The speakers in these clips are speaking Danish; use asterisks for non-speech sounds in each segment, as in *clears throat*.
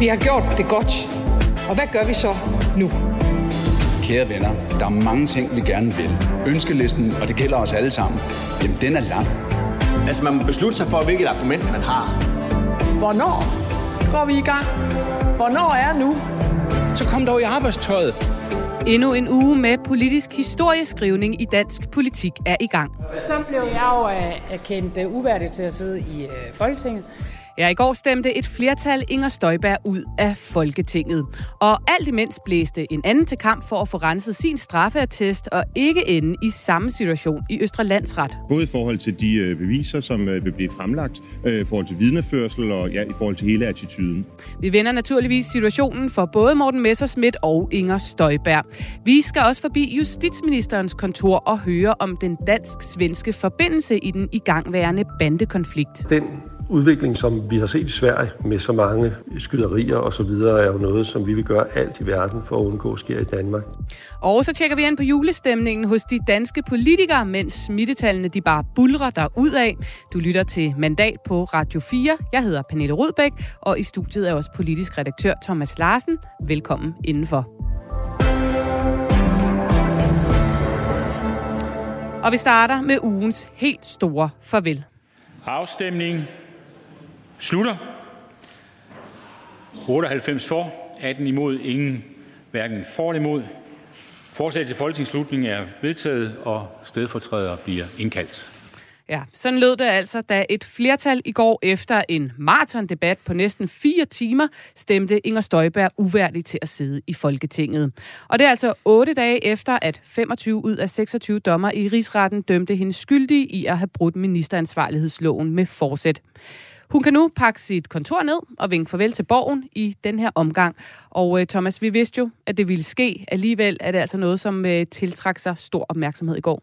Vi har gjort det godt. Og hvad gør vi så nu? Kære venner, der er mange ting, vi gerne vil. Ønskelisten, og det gælder os alle sammen, jamen den er lang. Altså man må beslutte sig for, hvilket argument man har. Hvornår går vi i gang? Hvornår er nu? Så kom dog i arbejdstøjet. Endnu en uge med politisk historieskrivning i dansk politik er i gang. Så blev jeg jo erkendt øh, uværdig til at sidde i øh, Folketinget. Ja, i går stemte et flertal Inger Støjberg ud af Folketinget. Og alt imens blæste en anden til kamp for at få renset sin straffeattest og ikke ende i samme situation i Østre Landsret. Både i forhold til de øh, beviser, som øh, vil blive fremlagt, øh, i forhold til vidneførsel og ja, i forhold til hele attituden. Vi vender naturligvis situationen for både Morten Messerschmidt og Inger Støjberg. Vi skal også forbi justitsministerens kontor og høre om den dansk-svenske forbindelse i den igangværende bandekonflikt. Den udvikling, som vi har set i Sverige med så mange skyderier og så videre, er jo noget, som vi vil gøre alt i verden for at undgå sker i Danmark. Og så tjekker vi ind på julestemningen hos de danske politikere, mens smittetallene de bare bulrer der ud af. Du lytter til Mandat på Radio 4. Jeg hedder Pernille Rudbæk, og i studiet er også politisk redaktør Thomas Larsen. Velkommen indenfor. Og vi starter med ugens helt store farvel. Afstemning slutter. 98 for, 18 imod, ingen hverken for eller imod. Forslaget til folketingsslutning er vedtaget, og stedfortræder bliver indkaldt. Ja, sådan lød det altså, da et flertal i går efter en maratondebat på næsten fire timer stemte Inger Støjberg uværdig til at sidde i Folketinget. Og det er altså otte dage efter, at 25 ud af 26 dommer i rigsretten dømte hende skyldig i at have brudt ministeransvarlighedsloven med forsæt. Hun kan nu pakke sit kontor ned og vinke farvel til borgen i den her omgang. Og øh, Thomas, vi vidste jo, at det ville ske. Alligevel er det altså noget, som øh, tiltrak sig stor opmærksomhed i går.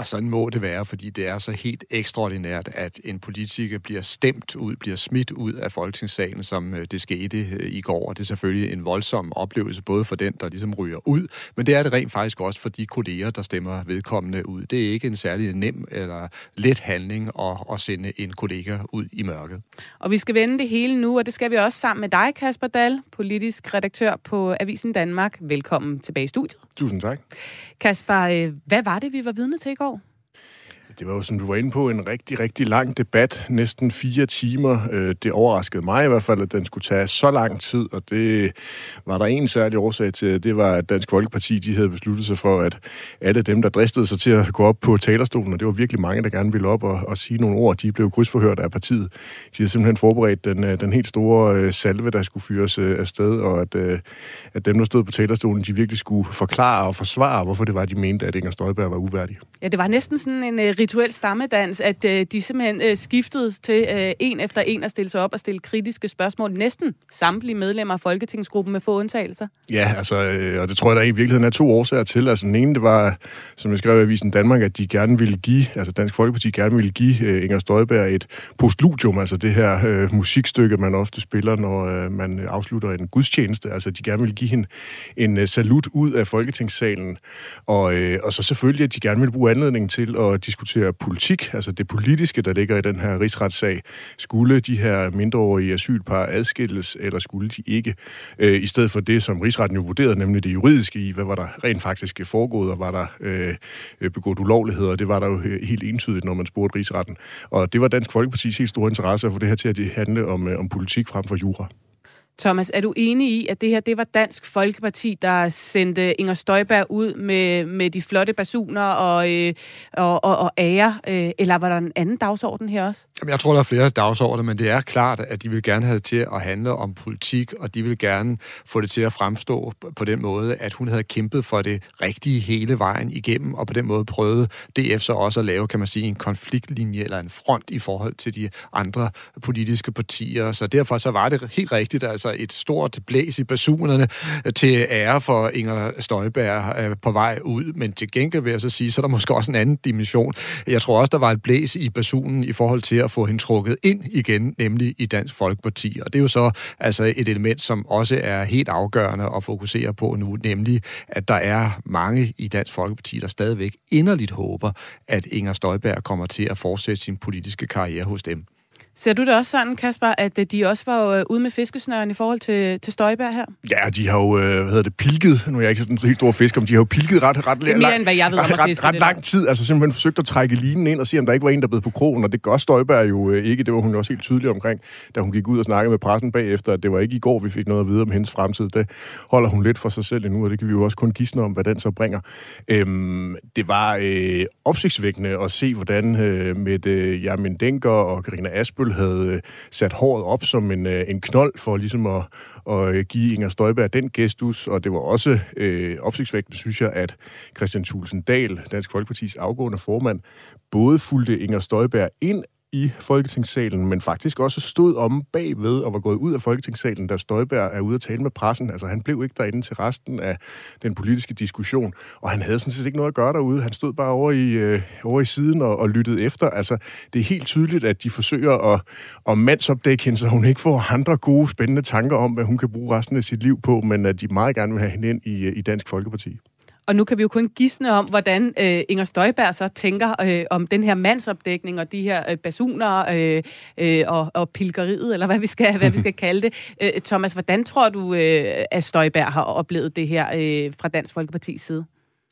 Og sådan må det være, fordi det er så helt ekstraordinært, at en politiker bliver stemt ud, bliver smidt ud af folketingssalen, som det skete i går. Og det er selvfølgelig en voldsom oplevelse, både for den, der ligesom ryger ud, men det er det rent faktisk også for de kolleger, der stemmer vedkommende ud. Det er ikke en særlig nem eller let handling at, at sende en kollega ud i mørket. Og vi skal vende det hele nu, og det skal vi også sammen med dig, Kasper Dahl, politisk redaktør på Avisen Danmark. Velkommen tilbage i studiet. Tusind tak. Kasper, hvad var det, vi var vidne til i går? Det var jo, som du var inde på, en rigtig, rigtig lang debat. Næsten fire timer. Øh, det overraskede mig i hvert fald, at den skulle tage så lang tid, og det var der en særlig årsag til. Det var, at Dansk Folkeparti de havde besluttet sig for, at alle dem, der dristede sig til at gå op på talerstolen, og det var virkelig mange, der gerne ville op og, og sige nogle ord, de blev krydsforhørt af partiet. De havde simpelthen forberedt den, øh, den helt store øh, salve, der skulle fyres afsted, og at, at dem, der stod på talerstolen, de virkelig skulle forklare og forsvare, hvorfor det var, de mente, at Inger Støjberg var uværdig. Ja, det var næsten sådan en rituel stammedans, at øh, de simpelthen øh, skiftede til øh, en efter en at stille sig op og stille kritiske spørgsmål. Næsten samtlige medlemmer af Folketingsgruppen med få undtagelser. Ja, altså, øh, og det tror jeg, der i virkeligheden er to årsager til. Altså, den ene, det var, som jeg skrev i Avisen Danmark, at de gerne ville give, altså Dansk Folkeparti gerne ville give øh, Inger Støjberg et postludium, altså det her øh, musikstykke, man ofte spiller, når øh, man afslutter en gudstjeneste. Altså, de gerne ville give hende en øh, salut ud af Folketingssalen. Og, øh, og så selvfølgelig, at de gerne ville bruge anledningen til at diskutere politik, altså det politiske, der ligger i den her rigsretssag. Skulle de her mindreårige asylpar adskilles, eller skulle de ikke? Øh, I stedet for det, som rigsretten jo vurderede, nemlig det juridiske i, hvad var der rent faktisk foregået, og var der øh, øh begået ulovligheder, det var der jo helt entydigt, når man spurgte rigsretten. Og det var Dansk Folkeparti's helt store interesse at få det her til at handle om, øh, om politik frem for jura. Thomas, er du enig i, at det her det var Dansk Folkeparti, der sendte Inger Støjberg ud med, med de flotte basuner og, øh, og, og, og ære, øh, eller var der en anden dagsorden her også? Jamen, jeg tror, der er flere dagsordener, men det er klart, at de vil gerne have det til at handle om politik, og de vil gerne få det til at fremstå på den måde, at hun havde kæmpet for det rigtige hele vejen igennem, og på den måde prøvede DF så også at lave, kan man sige, en konfliktlinje eller en front i forhold til de andre politiske partier. Så derfor så var det helt rigtigt, altså et stort blæs i basunerne øh, til ære for Inger Støjberg øh, på vej ud. Men til gengæld vil jeg så sige, så er der måske også en anden dimension. Jeg tror også, der var et blæs i basunen i forhold til at få hende trukket ind igen, nemlig i Dansk Folkeparti. Og det er jo så altså et element, som også er helt afgørende at fokusere på nu, nemlig at der er mange i Dansk Folkeparti, der stadigvæk inderligt håber, at Inger Støjberg kommer til at fortsætte sin politiske karriere hos dem. Ser du det også sådan, Kasper, at øh, de også var øh, ude med fiskesnøren i forhold til, til Støjberg her? Ja, de har jo, øh, hvad hedder det, pilket, nu er jeg ikke sådan en helt stor fisker, men de har jo pilket ret, ret, er mere, end hvad jeg ved ret, at fiske, ret, ret lang tid, altså simpelthen forsøgt at trække linen ind og se, om der ikke var en, der blev på krogen, og det gør Støjberg jo ikke, det var hun også helt tydelig omkring, da hun gik ud og snakkede med pressen bagefter, at det var ikke i går, vi fik noget at vide om hendes fremtid, det holder hun lidt for sig selv endnu, og det kan vi jo også kun gisne om, hvad den så bringer. Øhm, det var øh, opsigtsvækkende at se, hvordan øh, med øh, Jamin Denker og Karina Asbøl havde øh, sat håret op som en, øh, en knold for ligesom at, at øh, give Inger Støjberg den gestus, og det var også øh, opsigtsvægtende, synes jeg, at Christian Thulsen Dahl, Dansk Folkepartis afgående formand, både fulgte Inger Støjberg ind i Folketingssalen, men faktisk også stod om bagved og var gået ud af Folketingssalen, da Støjberg er ude at tale med pressen. Altså, han blev ikke derinde til resten af den politiske diskussion, og han havde sådan set ikke noget at gøre derude. Han stod bare over i, øh, over i siden og, og lyttede efter. Altså, det er helt tydeligt, at de forsøger at, at mandsopdække hende, så hun ikke får andre gode, spændende tanker om, hvad hun kan bruge resten af sit liv på, men at de meget gerne vil have hende ind i, øh, i Dansk Folkeparti. Og nu kan vi jo kun gisne om, hvordan øh, Inger Støjberg så tænker øh, om den her mandsopdækning og de her øh, basuner øh, øh, og, og pilkeriet, eller hvad vi skal, hvad vi skal *laughs* kalde det. Øh, Thomas, hvordan tror du, øh, at Støjberg har oplevet det her øh, fra Dansk Folkepartis side?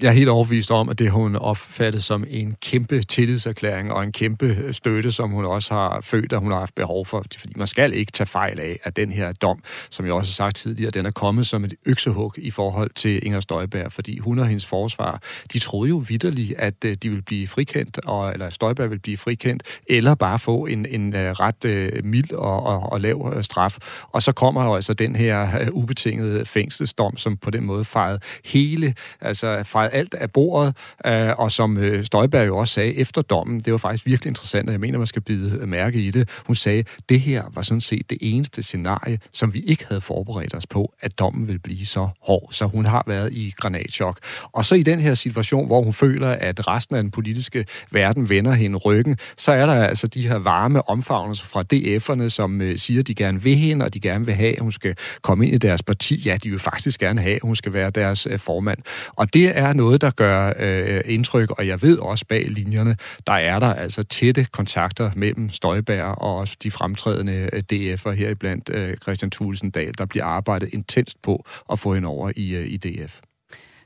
Jeg er helt overbevist om, at det hun opfattet som en kæmpe tillidserklæring og en kæmpe støtte, som hun også har følt, at hun har haft behov for. Fordi man skal ikke tage fejl af, at den her dom, som jeg også har sagt tidligere, den er kommet som et øksehug i forhold til Inger Støjberg, fordi hun og hendes forsvar, de troede jo vidderligt, at øh, de ville blive frikendt, og, eller Støjberg ville blive frikendt, eller bare få en, en øh, ret øh, mild og, og, og lav straf. Og så kommer jo altså den her ubetingede fængselsdom, som på den måde fejrede hele, altså fejrede alt af bordet, øh, og som øh, Støjberg jo også sagde efter dommen, det var faktisk virkelig interessant, og jeg mener, man skal bide øh, mærke i det. Hun sagde, det her var sådan set det eneste scenarie, som vi ikke havde forberedt os på, at dommen ville blive så hård. Så hun har været i granatchok. Og så i den her situation, hvor hun føler, at resten af den politiske verden vender hende ryggen, så er der altså de her varme omfavnelser fra DF'erne, som øh, siger, at de gerne vil hende, og de gerne vil have, at hun skal komme ind i deres parti. Ja, de vil faktisk gerne have, at hun skal være deres øh, formand. Og det er noget, der gør øh, indtryk, og jeg ved også bag linjerne, der er der altså tætte kontakter mellem Støjberg og også de fremtrædende øh, DF'er heriblandt øh, Christian Thulesen Dahl, der bliver arbejdet intenst på at få hende over i, øh, i DF.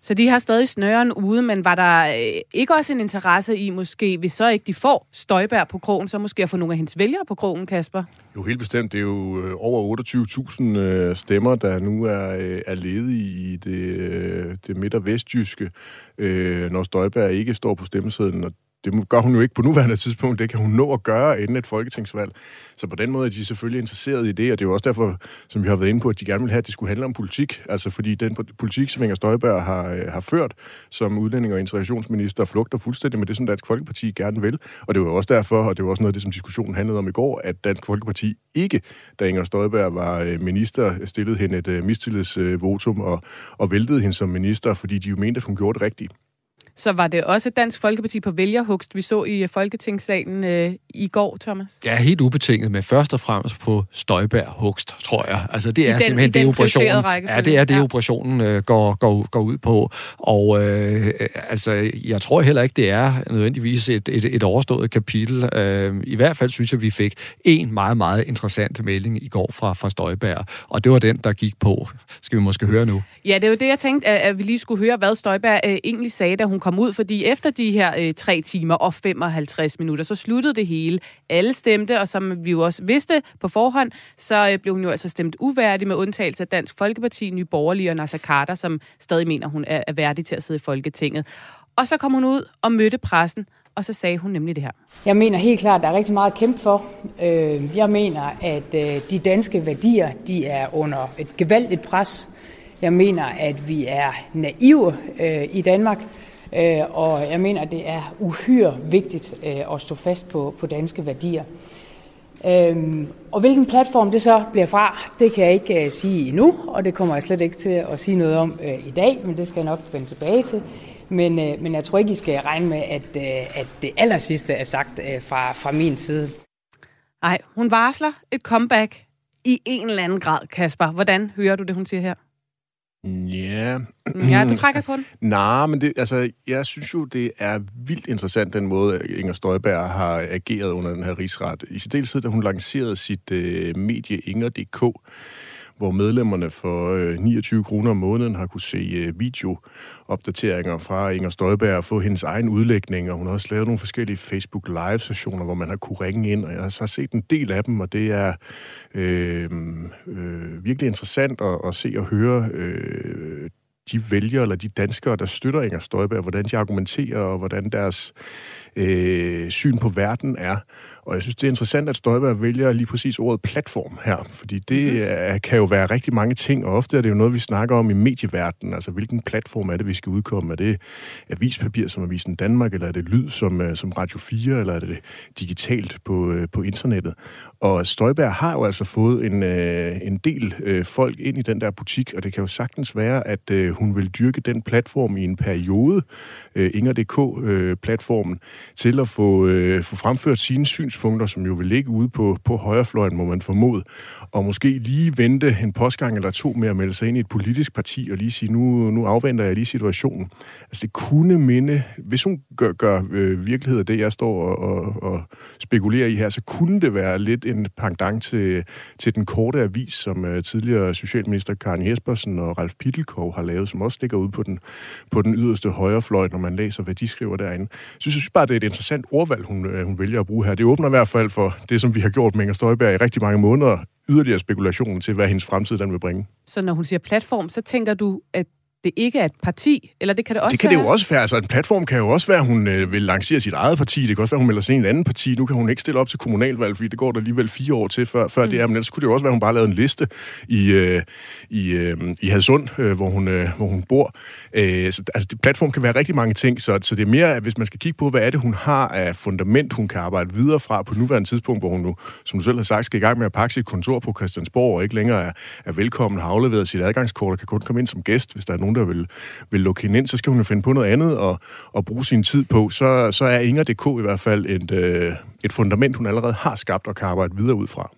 Så de har stadig snøren ude, men var der øh, ikke også en interesse i, måske, hvis så ikke de får Støjberg på krogen, så måske at få nogle af hendes vælgere på krogen, Kasper? Jo, helt bestemt. Det er jo øh, over 28.000 øh, stemmer, der nu er, er ledige i det, det midt- og vestjyske, når Støjberg ikke står på stemmesedlen. Og det gør hun jo ikke på nuværende tidspunkt. Det kan hun nå at gøre inden et folketingsvalg. Så på den måde er de selvfølgelig interesseret i det, og det er jo også derfor, som vi har været inde på, at de gerne vil have, at det skulle handle om politik. Altså fordi den politik, som Inger Støjberg har, øh, har ført som udlænding- og integrationsminister, flugter fuldstændig med det, som Dansk Folkeparti gerne vil. Og det var også derfor, og det var også noget af det, som diskussionen handlede om i går, at Dansk Folkeparti ikke, da Inger Støjberg var øh, minister, stillede hende et øh, mistillidsvotum og, og væltede hende som minister, fordi de jo mente, at hun gjorde det rigtigt så var det også Dansk Folkeparti på vælgerhugst, vi så i Folketingssalen øh, i går, Thomas? Ja, helt ubetinget, men først og fremmest på Støjberg hugst, tror jeg. Altså, det er den, simpelthen det, operationen, ja, det er det, ja. operationen øh, går, går, går ud på. Og øh, altså, jeg tror heller ikke, det er nødvendigvis et, et, et overstået kapitel. Øh, I hvert fald synes jeg, vi fik en meget, meget interessant melding i går fra, fra Støjberg, og det var den, der gik på. Skal vi måske høre nu? Ja, det var det, jeg tænkte, at vi lige skulle høre, hvad Støjberg øh, egentlig sagde, da hun kom ud, fordi efter de her øh, 3 timer og 55 minutter, så sluttede det hele. Alle stemte, og som vi jo også vidste på forhånd, så øh, blev hun jo altså stemt uværdig med undtagelse af Dansk Folkeparti, Nye Borgerlige og Nasser Carter, som stadig mener, hun er, er værdig til at sidde i Folketinget. Og så kom hun ud og mødte pressen, og så sagde hun nemlig det her. Jeg mener helt klart, at der er rigtig meget at kæmpe for. Øh, jeg mener, at øh, de danske værdier de er under et gevaldigt pres. Jeg mener, at vi er naive øh, i Danmark, Øh, og jeg mener, at det er uhyre vigtigt øh, at stå fast på, på danske værdier. Øhm, og hvilken platform det så bliver fra, det kan jeg ikke uh, sige endnu, og det kommer jeg slet ikke til at sige noget om i dag, men det skal jeg nok vende tilbage til. Men, men jeg tror ikke, I skal regne med, at, at det aller sidste er sagt fra, fra min side. Nej, hun varsler et comeback i en eller anden grad, Kasper. Hvordan hører du det, hun siger her? Ja. Ja, du trækker på den. *clears throat* Nej, men det, altså, jeg synes jo, det er vildt interessant, den måde, Inger Støjberg har ageret under den her rigsret. I særdeleshed, da hun lancerede sit øh, medie Inger.dk, hvor medlemmerne for øh, 29 kroner om måneden har kunne se øh, videoopdateringer fra Inger Støjberg og få hendes egen udlægning, og hun har også lavet nogle forskellige Facebook Live-sessioner, hvor man har kunne ringe ind, og jeg har set en del af dem, og det er øh, øh, virkelig interessant at, at se og høre øh, de vælgere eller de danskere, der støtter Inger Støjberg, hvordan de argumenterer, og hvordan deres øh, syn på verden er. Og jeg synes, det er interessant, at Støjberg vælger lige præcis ordet platform her, fordi det er, kan jo være rigtig mange ting, og ofte er det jo noget, vi snakker om i medieverdenen. Altså, hvilken platform er det, vi skal udkomme? Er det avispapir som Avisen Danmark, eller er det lyd som, øh, som Radio 4, eller er det digitalt på, øh, på internettet? Og Støjberg har jo altså fået en, øh, en del folk ind i den der butik, og det kan jo sagtens være, at hun vil dyrke den platform i en periode, Inger.dk-platformen, til at få, øh, få fremført sine synspunkter, som jo vil ligge ude på, på højrefløjen, må man formode, og måske lige vente en postgang eller to med at melde sig ind i et politisk parti og lige sige, nu, nu afventer jeg lige situationen. Altså det kunne minde, hvis hun gør, gør øh, virkelighed af det, jeg står og, og, og spekulerer i her, så kunne det være lidt en pendant til, til den korte avis, som øh, tidligere Socialminister Karen Jespersen og Ralf Pittelkov har lavet, som også ligger ude på den, på den yderste højrefløj, når man læser, hvad de skriver derinde. Så jeg synes bare, det er et interessant ordvalg, hun, øh, hun vælger at bruge her. Det åbner i hvert fald for det, som vi har gjort med Inger Støjberg i rigtig mange måneder, yderligere spekulationen til, hvad hendes fremtid den vil bringe. Så når hun siger platform, så tænker du, at det ikke er et parti, eller det kan det også Det kan være? det jo også være. Altså, en platform kan jo også være, at hun øh, vil lancere sit eget parti. Det kan også være, at hun melder sig ind i et andet parti. Nu kan hun ikke stille op til kommunalvalg, fordi det går der alligevel fire år til før, før mm. det er. Men ellers kunne det jo også være, at hun bare lavede en liste i, øh, i, øh, i Hadsund, øh, hvor, hun, øh, hvor hun bor. Øh, så, altså, det, platform kan være rigtig mange ting, så, så det er mere, at hvis man skal kigge på, hvad er det, hun har af fundament, hun kan arbejde videre fra på nuværende tidspunkt, hvor hun nu, som du selv har sagt, skal i gang med at pakke sit kontor på Christiansborg, og ikke længere er, er velkommen, har afleveret sit adgangskort og kan kun komme ind som gæst, hvis der er nogen, der vil vil lukke hende ind, så skal hun jo finde på noget andet og, og bruge sin tid på. Så, så er Inger.dk i hvert fald et, øh, et fundament, hun allerede har skabt og kan arbejde videre ud fra.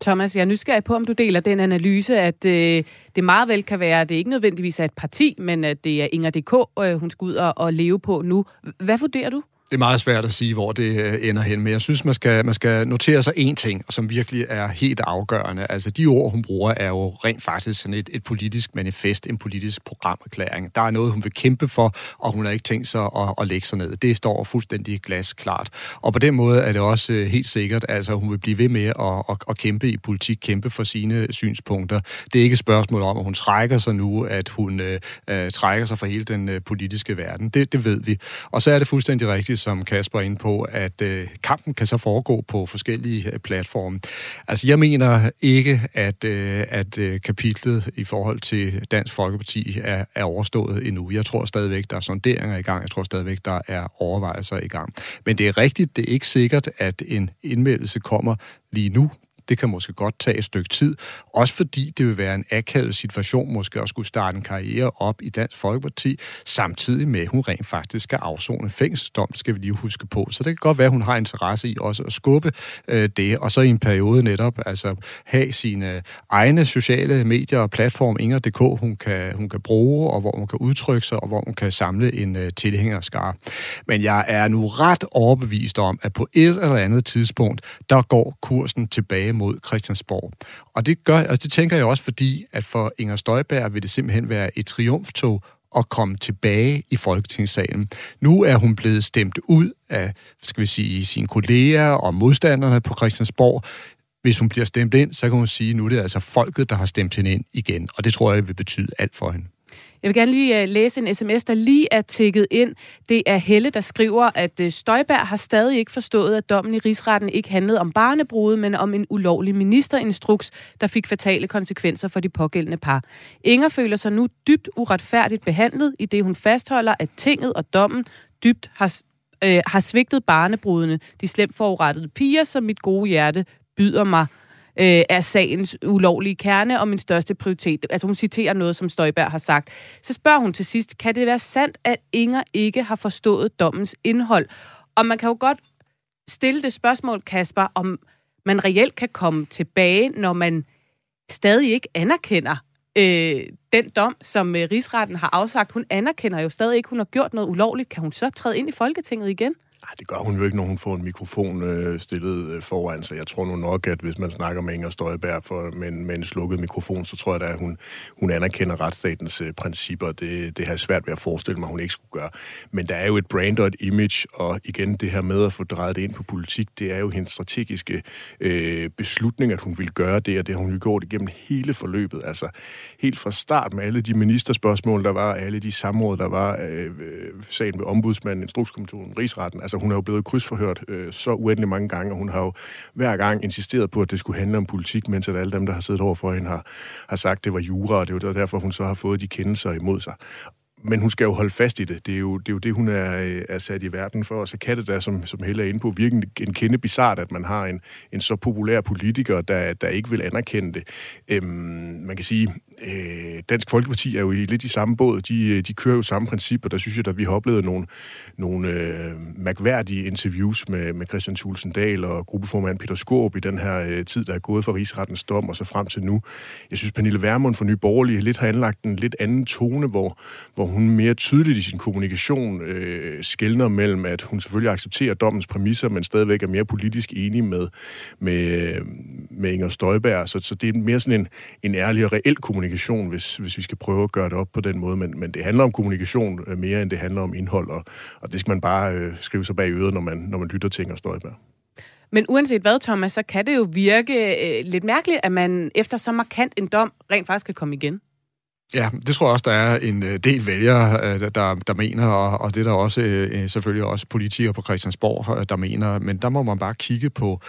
Thomas, jeg er nysgerrig på, om du deler den analyse, at øh, det meget vel kan være, at det ikke nødvendigvis er et parti, men at det er Inger.dk, øh, hun skal ud og, og leve på nu. Hvad vurderer du? Det er meget svært at sige, hvor det øh, ender hen, men jeg synes, man skal, man skal notere sig én ting, som virkelig er helt afgørende. Altså, de ord, hun bruger, er jo rent faktisk sådan et, et politisk manifest, en politisk programerklæring. Der er noget, hun vil kæmpe for, og hun har ikke tænkt sig at, at lægge sig ned. Det står fuldstændig glasklart. Og på den måde er det også øh, helt sikkert, altså hun vil blive ved med at, at, at kæmpe i politik, kæmpe for sine synspunkter. Det er ikke et spørgsmål om, at hun trækker sig nu, at hun øh, øh trækker sig fra hele den øh, politiske verden. Det, det ved vi. Og så er det fuldstændig rigtigt, som Kasper er inde på, at øh, kampen kan så foregå på forskellige øh, platforme. Altså, jeg mener ikke, at, øh, at øh, kapitlet i forhold til Dansk Folkeparti er, er overstået endnu. Jeg tror stadigvæk, der er sonderinger i gang. Jeg tror stadigvæk, der er overvejelser i gang. Men det er rigtigt, det er ikke sikkert, at en indmeldelse kommer lige nu. Det kan måske godt tage et stykke tid. Også fordi det vil være en akavet situation, måske at skulle starte en karriere op i Dansk Folkeparti, samtidig med, at hun rent faktisk skal afzone fængselsdom, skal vi lige huske på. Så det kan godt være, at hun har interesse i også at skubbe øh, det, og så i en periode netop altså have sine egne sociale medier og platform, Inger.dk, hun kan, hun kan bruge, og hvor hun kan udtrykke sig, og hvor hun kan samle en øh, tilhængerskare. Men jeg er nu ret overbevist om, at på et eller andet tidspunkt, der går kursen tilbage mod Christiansborg. Og det, gør, altså det tænker jeg også, fordi at for Inger Støjberg vil det simpelthen være et triumftog at komme tilbage i Folketingssalen. Nu er hun blevet stemt ud af, skal vi sige, sine kolleger og modstanderne på Christiansborg. Hvis hun bliver stemt ind, så kan hun sige, at nu er det altså folket, der har stemt hende ind igen. Og det tror jeg vil betyde alt for hende. Jeg vil gerne lige øh, læse en sms, der lige er tækket ind. Det er Helle, der skriver, at øh, Støjberg har stadig ikke forstået, at dommen i rigsretten ikke handlede om barnebrud, men om en ulovlig ministerinstruks, der fik fatale konsekvenser for de pågældende par. Inger føler sig nu dybt uretfærdigt behandlet, i det hun fastholder, at tinget og dommen dybt har, øh, har svigtet barnebrudene, de slemt forurettede piger, som mit gode hjerte byder mig øh, er sagens ulovlige kerne og min største prioritet. Altså hun citerer noget, som Støjberg har sagt. Så spørger hun til sidst, kan det være sandt, at Inger ikke har forstået dommens indhold? Og man kan jo godt stille det spørgsmål, Kasper, om man reelt kan komme tilbage, når man stadig ikke anerkender øh, den dom, som øh, rigsretten har afsagt. Hun anerkender jo stadig ikke, hun har gjort noget ulovligt. Kan hun så træde ind i Folketinget igen? Nej, det gør hun jo ikke, når hun får en mikrofon øh, stillet øh, foran sig. Jeg tror nu nok, at hvis man snakker med Inger Støjberg for, med, en, med en slukket mikrofon, så tror jeg da, at hun, hun anerkender retsstatens øh, principper. Det, det har jeg svært ved at forestille mig, at hun ikke skulle gøre. Men der er jo et brand og et image, og igen det her med at få drejet det ind på politik, det er jo hendes strategiske øh, beslutning, at hun vil gøre det, og det har hun jo gjort igennem hele forløbet. Altså helt fra start med alle de ministerspørgsmål, der var, alle de samråd, der var, øh, øh sagen ved ombudsmanden, instrukskommissionen, rigsretten. Altså Altså, hun er jo blevet krydsforhørt øh, så uendelig mange gange, og hun har jo hver gang insisteret på, at det skulle handle om politik, mens at alle dem, der har siddet overfor hende, har, har sagt, at det var jura, og det var derfor, hun så har fået de kendelser imod sig men hun skal jo holde fast i det. Det er jo det, er jo det hun er, øh, er sat i verden for. Og så kan det da, som, som Helle er inde på, virke en kende bizart, at man har en, en så populær politiker, der, der ikke vil anerkende det. Øhm, man kan sige, øh, Dansk Folkeparti er jo i lidt i samme båd. De, øh, de kører jo samme princip, og der synes jeg, at vi har oplevet nogle, nogle øh, mærkværdige interviews med, med Christian Thulsen Dahl og gruppeformand Peter Skorb i den her øh, tid, der er gået fra Rigsrettens dom og så frem til nu. Jeg synes, Pernille Vermund fra Nye Borgerlige lidt har anlagt en lidt anden tone, hvor, hvor hun mere tydeligt i sin kommunikation øh, skældner mellem, at hun selvfølgelig accepterer dommens præmisser, men stadigvæk er mere politisk enig med, med, øh, med Inger Støjberg. Så, så det er mere sådan en, en ærlig og reel kommunikation, kommunikation, hvis, hvis vi skal prøve at gøre det op på den måde. Men, men det handler om kommunikation øh, mere, end det handler om indhold, og, og det skal man bare øh, skrive sig bag øret, når man, når man lytter til Inger Støjberg. Men uanset hvad, Thomas, så kan det jo virke øh, lidt mærkeligt, at man efter så markant en dom rent faktisk kan komme igen. Ja, det tror jeg også, der er en øh, del vælgere, øh, der, der mener, og, og det er der også øh, selvfølgelig også politikere på Christiansborg, der mener. Men der må man bare kigge på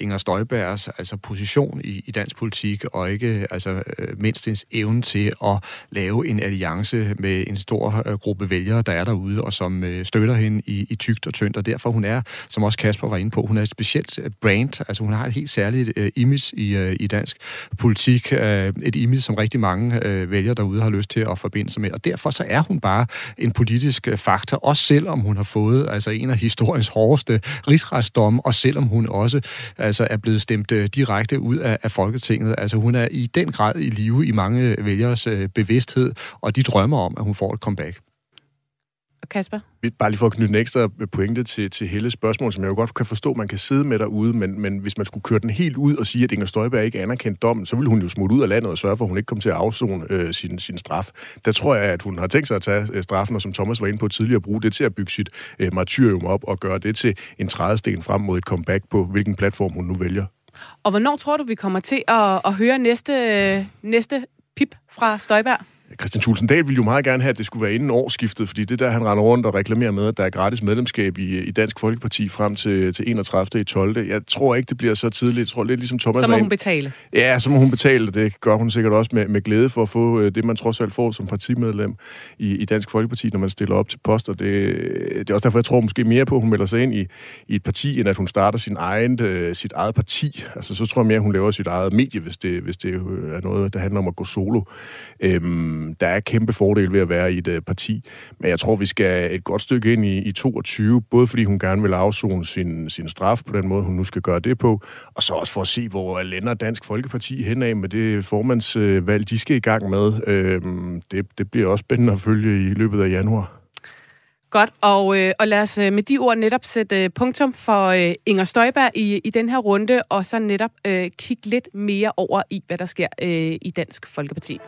Inger Støjbergs altså, position i, i dansk politik, og ikke altså, mindst ens evne til at lave en alliance med en stor gruppe vælgere, der er derude, og som støtter hende i, i tygt og tyndt. Og derfor hun er, som også Kasper var inde på, hun er et specielt brand. Altså hun har et helt særligt image i, i dansk politik. Et image, som rigtig mange vælgere vælgere derude har lyst til at forbinde sig med. Og derfor så er hun bare en politisk øh, faktor, også selvom hun har fået altså en af historiens hårdeste rigsretsdomme, og selvom hun også altså, er blevet stemt øh, direkte ud af, af Folketinget. Altså hun er i den grad i live i mange vælgers øh, bevidsthed, og de drømmer om, at hun får et comeback. Kasper? Bare lige for at knytte en ekstra pointe til, til hele spørgsmål, som jeg jo godt kan forstå, man kan sidde med derude, men, men hvis man skulle køre den helt ud og sige, at Inger Støjberg ikke anerkendt dommen, så ville hun jo smutte ud af landet og sørge for, at hun ikke kom til at afzone øh, sin, sin straf. Der tror jeg, at hun har tænkt sig at tage øh, straffen, og som Thomas var inde på tidligere, bruge det til at bygge sit øh, martyrium op og gøre det til en trædesten frem mod et comeback på, hvilken platform hun nu vælger. Og hvornår tror du, vi kommer til at, at høre næste, øh, næste pip fra Støjberg? Christian Thulsen Dahl ville jo meget gerne have, at det skulle være inden årsskiftet, fordi det der, han render rundt og reklamerer med, at der er gratis medlemskab i, i Dansk Folkeparti frem til, til 31. i 12. Jeg tror ikke, det bliver så tidligt. Jeg tror lidt ligesom Thomas... Så må hun betale. Ja, så må hun betale. Det gør hun sikkert også med, med glæde for at få øh, det, man trods alt får som partimedlem i, i Dansk Folkeparti, når man stiller op til poster. Det, det er også derfor, jeg tror måske mere på, at hun melder sig ind i, i et parti, end at hun starter sin egen, øh, sit eget parti. Altså, så tror jeg mere, at hun laver sit eget medie, hvis det, hvis det er noget, der handler om at gå solo. Øhm, der er kæmpe fordel ved at være i et øh, parti. Men jeg tror, vi skal et godt stykke ind i, i 22, både fordi hun gerne vil afzone sin, sin straf på den måde, hun nu skal gøre det på, og så også for at se, hvor lænder Dansk Folkeparti henad med det formandsvalg, de skal i gang med. Øhm, det, det bliver også spændende at følge i løbet af januar. Godt, og, øh, og lad os øh, med de ord netop sætte øh, punktum for øh, Inger Støjberg i, i den her runde, og så netop øh, kigge lidt mere over i, hvad der sker øh, i Dansk Folkeparti.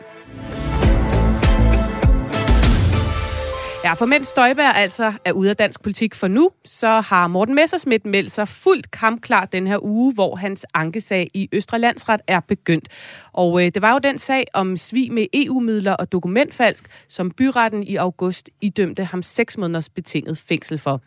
Ja, for mens Støjberg altså er ude af dansk politik for nu, så har Morten Messersmith meldt sig fuldt kampklar den her uge, hvor hans ankesag i Østre Landsret er begyndt. Og øh, det var jo den sag om svig med EU-midler og dokumentfalsk, som byretten i august idømte ham seks måneders betinget fængsel for.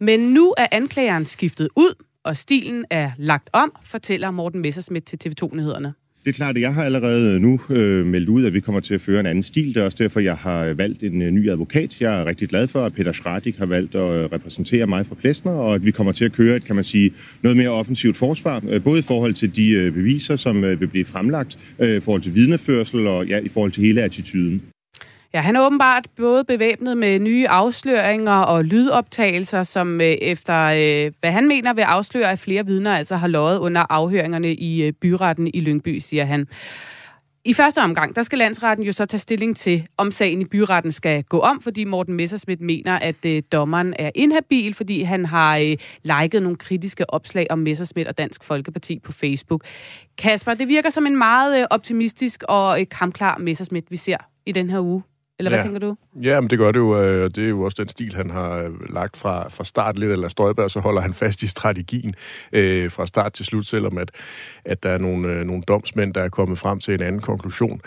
Men nu er anklageren skiftet ud, og stilen er lagt om, fortæller Morten Messersmith til TV2-nyhederne. Det er klart, at jeg har allerede øh, nu øh, meldt ud, at vi kommer til at føre en anden stil. Det er også derfor, jeg har øh, valgt en øh, ny advokat. Jeg er rigtig glad for, at Peter Schradik har valgt at øh, repræsentere mig fra Plesner, og at vi kommer til at køre et, kan man sige, noget mere offensivt forsvar, øh, både i forhold til de øh, beviser, som øh, vil blive fremlagt, øh, i forhold til vidneførsel og ja, i forhold til hele attituden. Ja, han er åbenbart både bevæbnet med nye afsløringer og lydoptagelser, som øh, efter, øh, hvad han mener, vil afsløre, at flere vidner altså har løjet under afhøringerne i øh, byretten i Lyngby, siger han. I første omgang, der skal landsretten jo så tage stilling til, om sagen i byretten skal gå om, fordi Morten Messersmith mener, at øh, dommeren er inhabil, fordi han har øh, liket nogle kritiske opslag om Messersmith og Dansk Folkeparti på Facebook. Kasper, det virker som en meget øh, optimistisk og øh, kampklar Messersmith, vi ser i den her uge. Eller hvad Ja. tænker du? Ja, men det gør det jo, øh, og det er jo også den stil, han har øh, lagt fra, fra start lidt, eller Støjberg, så holder han fast i strategien øh, fra start til slut, selvom at, at der er nogle, øh, nogle domsmænd, der er kommet frem til en anden konklusion.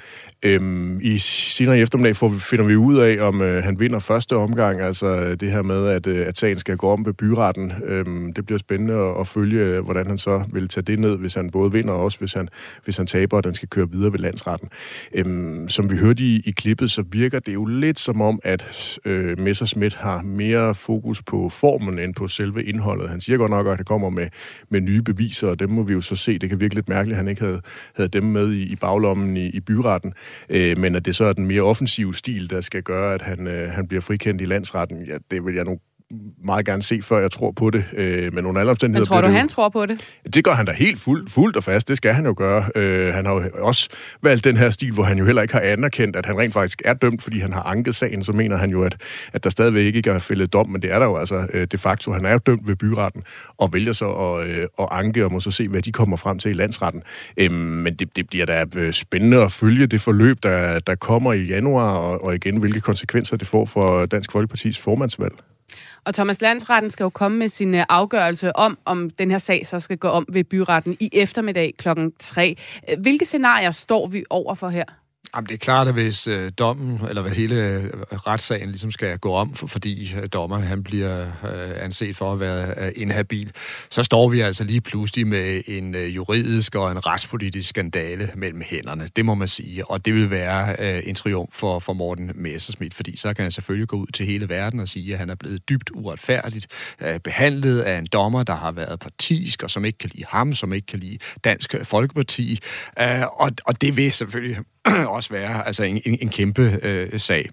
Øhm, I senere i eftermiddag får vi, finder vi ud af, om øh, han vinder første omgang, altså øh, det her med, at, øh, at sagen skal gå om ved byretten. Øhm, det bliver spændende at, at følge, øh, hvordan han så vil tage det ned, hvis han både vinder og også, hvis han, hvis han taber, og den skal køre videre ved landsretten. Øhm, som vi hørte i, i klippet, så virker det jo lidt som om, at øh, Messerschmidt har mere fokus på formen end på selve indholdet. Han siger godt nok, at det kommer med, med nye beviser, og dem må vi jo så se. Det kan virke lidt mærkeligt, at han ikke havde, havde dem med i, i baglommen i, i byretten. Øh, men at det så er den mere offensive stil, der skal gøre, at han, øh, han bliver frikendt i landsretten, ja, det vil jeg nu meget gerne se, før jeg tror på det. Øh, men under alle omstændigheder... Men tror du, jo- han tror på det? det gør han da helt fuldt, fuldt og fast. Det skal han jo gøre. Øh, han har jo også valgt den her stil, hvor han jo heller ikke har anerkendt, at han rent faktisk er dømt, fordi han har anket sagen. Så mener han jo, at, at der stadigvæk ikke er fældet dom, men det er der jo altså øh, de facto. Han er jo dømt ved byretten og vælger så at, øh, at anke og må så se, hvad de kommer frem til i landsretten. Øh, men det, det bliver da øh, spændende at følge det forløb, der, der kommer i januar, og, og igen, hvilke konsekvenser det får for Dansk Folkepartis formandsvalg. Og Thomas Landsretten skal jo komme med sin øh, afgørelse om, om den her sag så skal gå om ved byretten i eftermiddag klokken 3. Hvilke scenarier står vi over for her? Jamen, det er klart, at hvis øh, dommen, eller hvad hele øh, retssagen ligesom skal gå om, for, fordi øh, dommeren han bliver øh, anset for at være øh, inhabil, så står vi altså lige pludselig med en øh, juridisk og en retspolitisk skandale mellem hænderne. Det må man sige, og det vil være øh, en triumf for, for Morten Messerschmidt, fordi så kan han selvfølgelig gå ud til hele verden og sige, at han er blevet dybt uretfærdigt øh, behandlet af en dommer, der har været partisk, og som ikke kan lide ham, som ikke kan lide Dansk Folkeparti, øh, og, og det vil selvfølgelig *clears throat* også være altså en, en, en kæmpe øh, sag.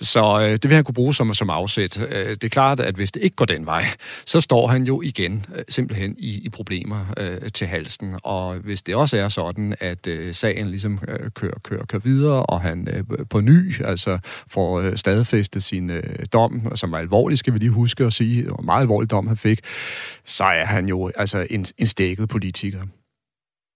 Så øh, det vil han kunne bruge som, som afsæt. Øh, det er klart, at hvis det ikke går den vej, så står han jo igen øh, simpelthen i, i problemer øh, til halsen. Og hvis det også er sådan, at øh, sagen ligesom øh, kører, kører, kører videre, og han øh, på ny altså får øh, stadfæstet sin øh, dom, som var alvorlig, skal vi lige huske at sige, det var en meget alvorlig dom, han fik, så er han jo altså en, en stækket politiker.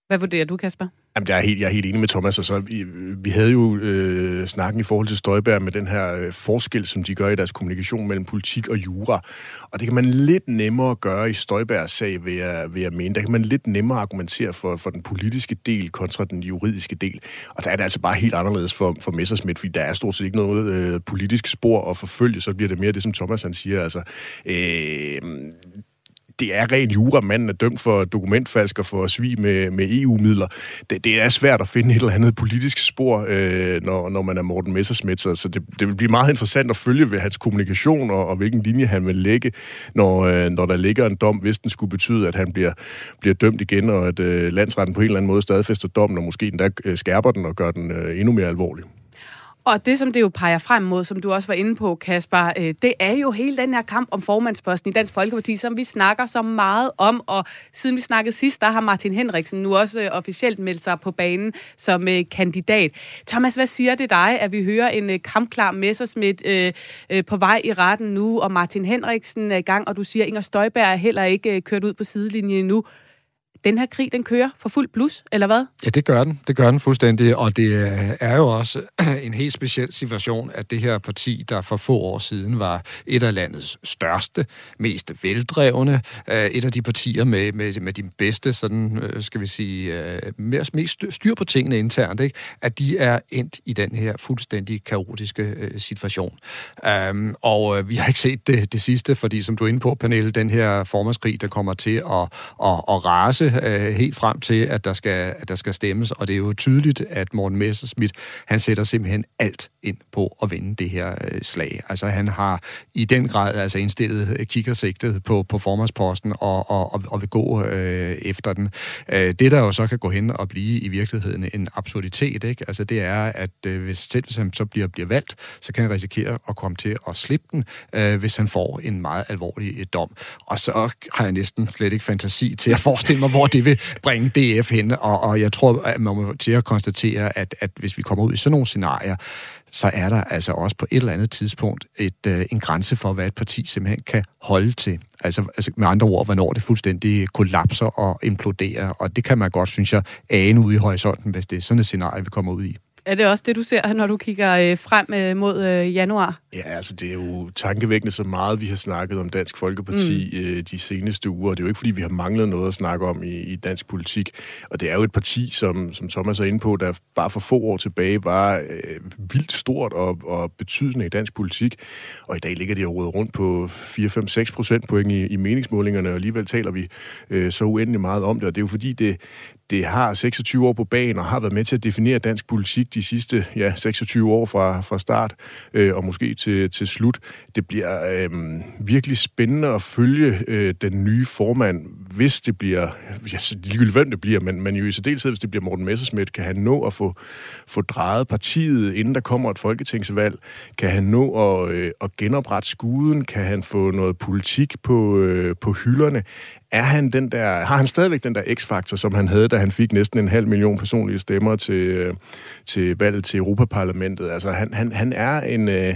Hvad vurderer du, Kasper? Jamen, jeg er helt, jeg er helt enig med Thomas. Altså, så, vi, vi havde jo øh, snakken i forhold til Støjberg med den her øh, forskel, som de gør i deres kommunikation mellem politik og jura. Og det kan man lidt nemmere gøre i Støjbergs sag, vil jeg, vil jeg mene. Der kan man lidt nemmere argumentere for, for den politiske del kontra den juridiske del. Og der er det altså bare helt anderledes for, for Messersmith, fordi der er stort set ikke noget øh, politisk spor at forfølge. Så bliver det mere det, som Thomas han siger. Altså, øh, det er rent jura, manden er dømt for dokumentfalsk og for svig med, med EU-midler. Det, det er svært at finde et eller andet politisk spor, øh, når, når man er Morten Messerschmidt, så, så det, det vil blive meget interessant at følge ved hans kommunikation og, og hvilken linje han vil lægge, når, øh, når der ligger en dom, hvis den skulle betyde, at han bliver, bliver dømt igen, og at øh, landsretten på en eller anden måde stadfæster dommen, og måske endda øh, skærper den og gør den øh, endnu mere alvorlig. Og det, som det jo peger frem mod, som du også var inde på, Kasper, øh, det er jo hele den her kamp om formandsposten i Dansk Folkeparti, som vi snakker så meget om. Og siden vi snakkede sidst, der har Martin Henriksen nu også øh, officielt meldt sig på banen som øh, kandidat. Thomas, hvad siger det dig, at vi hører en kampklar Messersmith på vej i retten nu, og Martin Henriksen er i gang, og du siger, at Inger Støjberg er heller ikke kørt ud på sidelinjen nu. Den her krig, den kører for fuld blus, eller hvad? Ja, det gør den. Det gør den fuldstændig, og det øh, er jo også *clears throat* en helt speciel situation, at det her parti, der for få år siden var et af landets største, mest veldrevne, øh, et af de partier med, med, med de bedste, sådan, øh, skal vi sige, mere, mest styr på tingene internt, ikke? at de er endt i den her fuldstændig kaotiske situation. Um, og vi har ikke set det, det sidste, fordi som du er inde på, Pernille, den her formandskrig, der kommer til at, at, at rase øh, helt frem til, at der, skal, at der skal stemmes, og det er jo tydeligt, at Morten Messerschmidt, han sætter simpelthen alt ind på at vinde det her øh, slag. Altså han har i den grad altså indstillet øh, kikkersigtet på, på formandsposten og, og, og, og vil gå øh, efter den. Øh, det, der jo så kan gå hen og blive i virkeligheden en absurditet, ikke? Altså det er, at øh, hvis selv hvis han så bliver, bliver valgt, så kan han risikere at komme til at slippe den, øh, hvis han får en meget alvorlig øh, dom. Og så har jeg næsten slet ikke fantasi til at forestille mig, hvor hvor det vil bringe DF hen. Og, og jeg tror, at man må til at konstatere, at, at hvis vi kommer ud i sådan nogle scenarier, så er der altså også på et eller andet tidspunkt et, øh, en grænse for, hvad et parti simpelthen kan holde til. Altså, altså med andre ord, hvornår det fuldstændig kollapser og imploderer. Og det kan man godt, synes jeg, ane ude i horisonten, hvis det er sådan et scenarie, vi kommer ud i. Er det også det, du ser, når du kigger øh, frem øh, mod øh, januar? Ja, altså det er jo tankevækkende så meget, vi har snakket om Dansk Folkeparti mm. de seneste uger. Det er jo ikke, fordi vi har manglet noget at snakke om i, i dansk politik. Og det er jo et parti, som, som Thomas er inde på, der bare for få år tilbage var øh, vildt stort og, og betydende i dansk politik. Og i dag ligger de jo rundt på 4-5-6 procentpoint i, i meningsmålingerne, og alligevel taler vi øh, så uendelig meget om det. Og det er jo fordi, det, det har 26 år på banen og har været med til at definere dansk politik de sidste ja, 26 år fra, fra start øh, og måske til, til slut. Det bliver øh, virkelig spændende at følge øh, den nye formand, hvis det bliver, ja, ligegyldigt hvem det bliver, men, men jo i særdeleshed, hvis det bliver Morten Messersmith, kan han nå at få, få drejet partiet, inden der kommer et folketingsvalg? Kan han nå at, øh, at genoprette skuden? Kan han få noget politik på, øh, på hylderne? Er han den der, har han stadigvæk den der x-faktor, som han havde, da han fik næsten en halv million personlige stemmer til, øh, til valget til Europaparlamentet? Altså, han, han, han, er en, øh,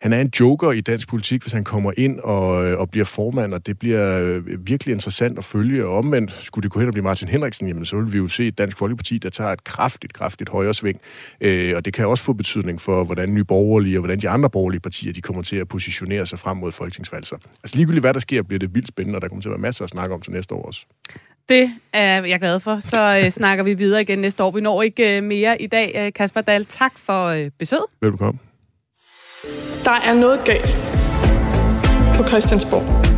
han er en joker i dansk politik, hvis han kommer ind og, øh, og bliver formand, og det bliver øh, virkelig interessant at følge. Og omvendt, skulle det gå hen og blive Martin Henriksen, jamen så vil vi jo se et Dansk Folkeparti, der tager et kraftigt, kraftigt højere sving. Øh, og det kan også få betydning for, hvordan nye borgerlige og hvordan de andre borgerlige partier, de kommer til at positionere sig frem mod folketingsvalg. Altså ligegyldigt hvad der sker, bliver det vildt spændende, og der kommer til at være masser at snakke om til næste år også. Det er jeg glad for. Så øh, snakker vi videre igen næste år. Vi når ikke øh, mere i dag. Øh, Kasper Dahl, tak for øh, besøget. Velkommen. Der er noget galt på Christiansborg.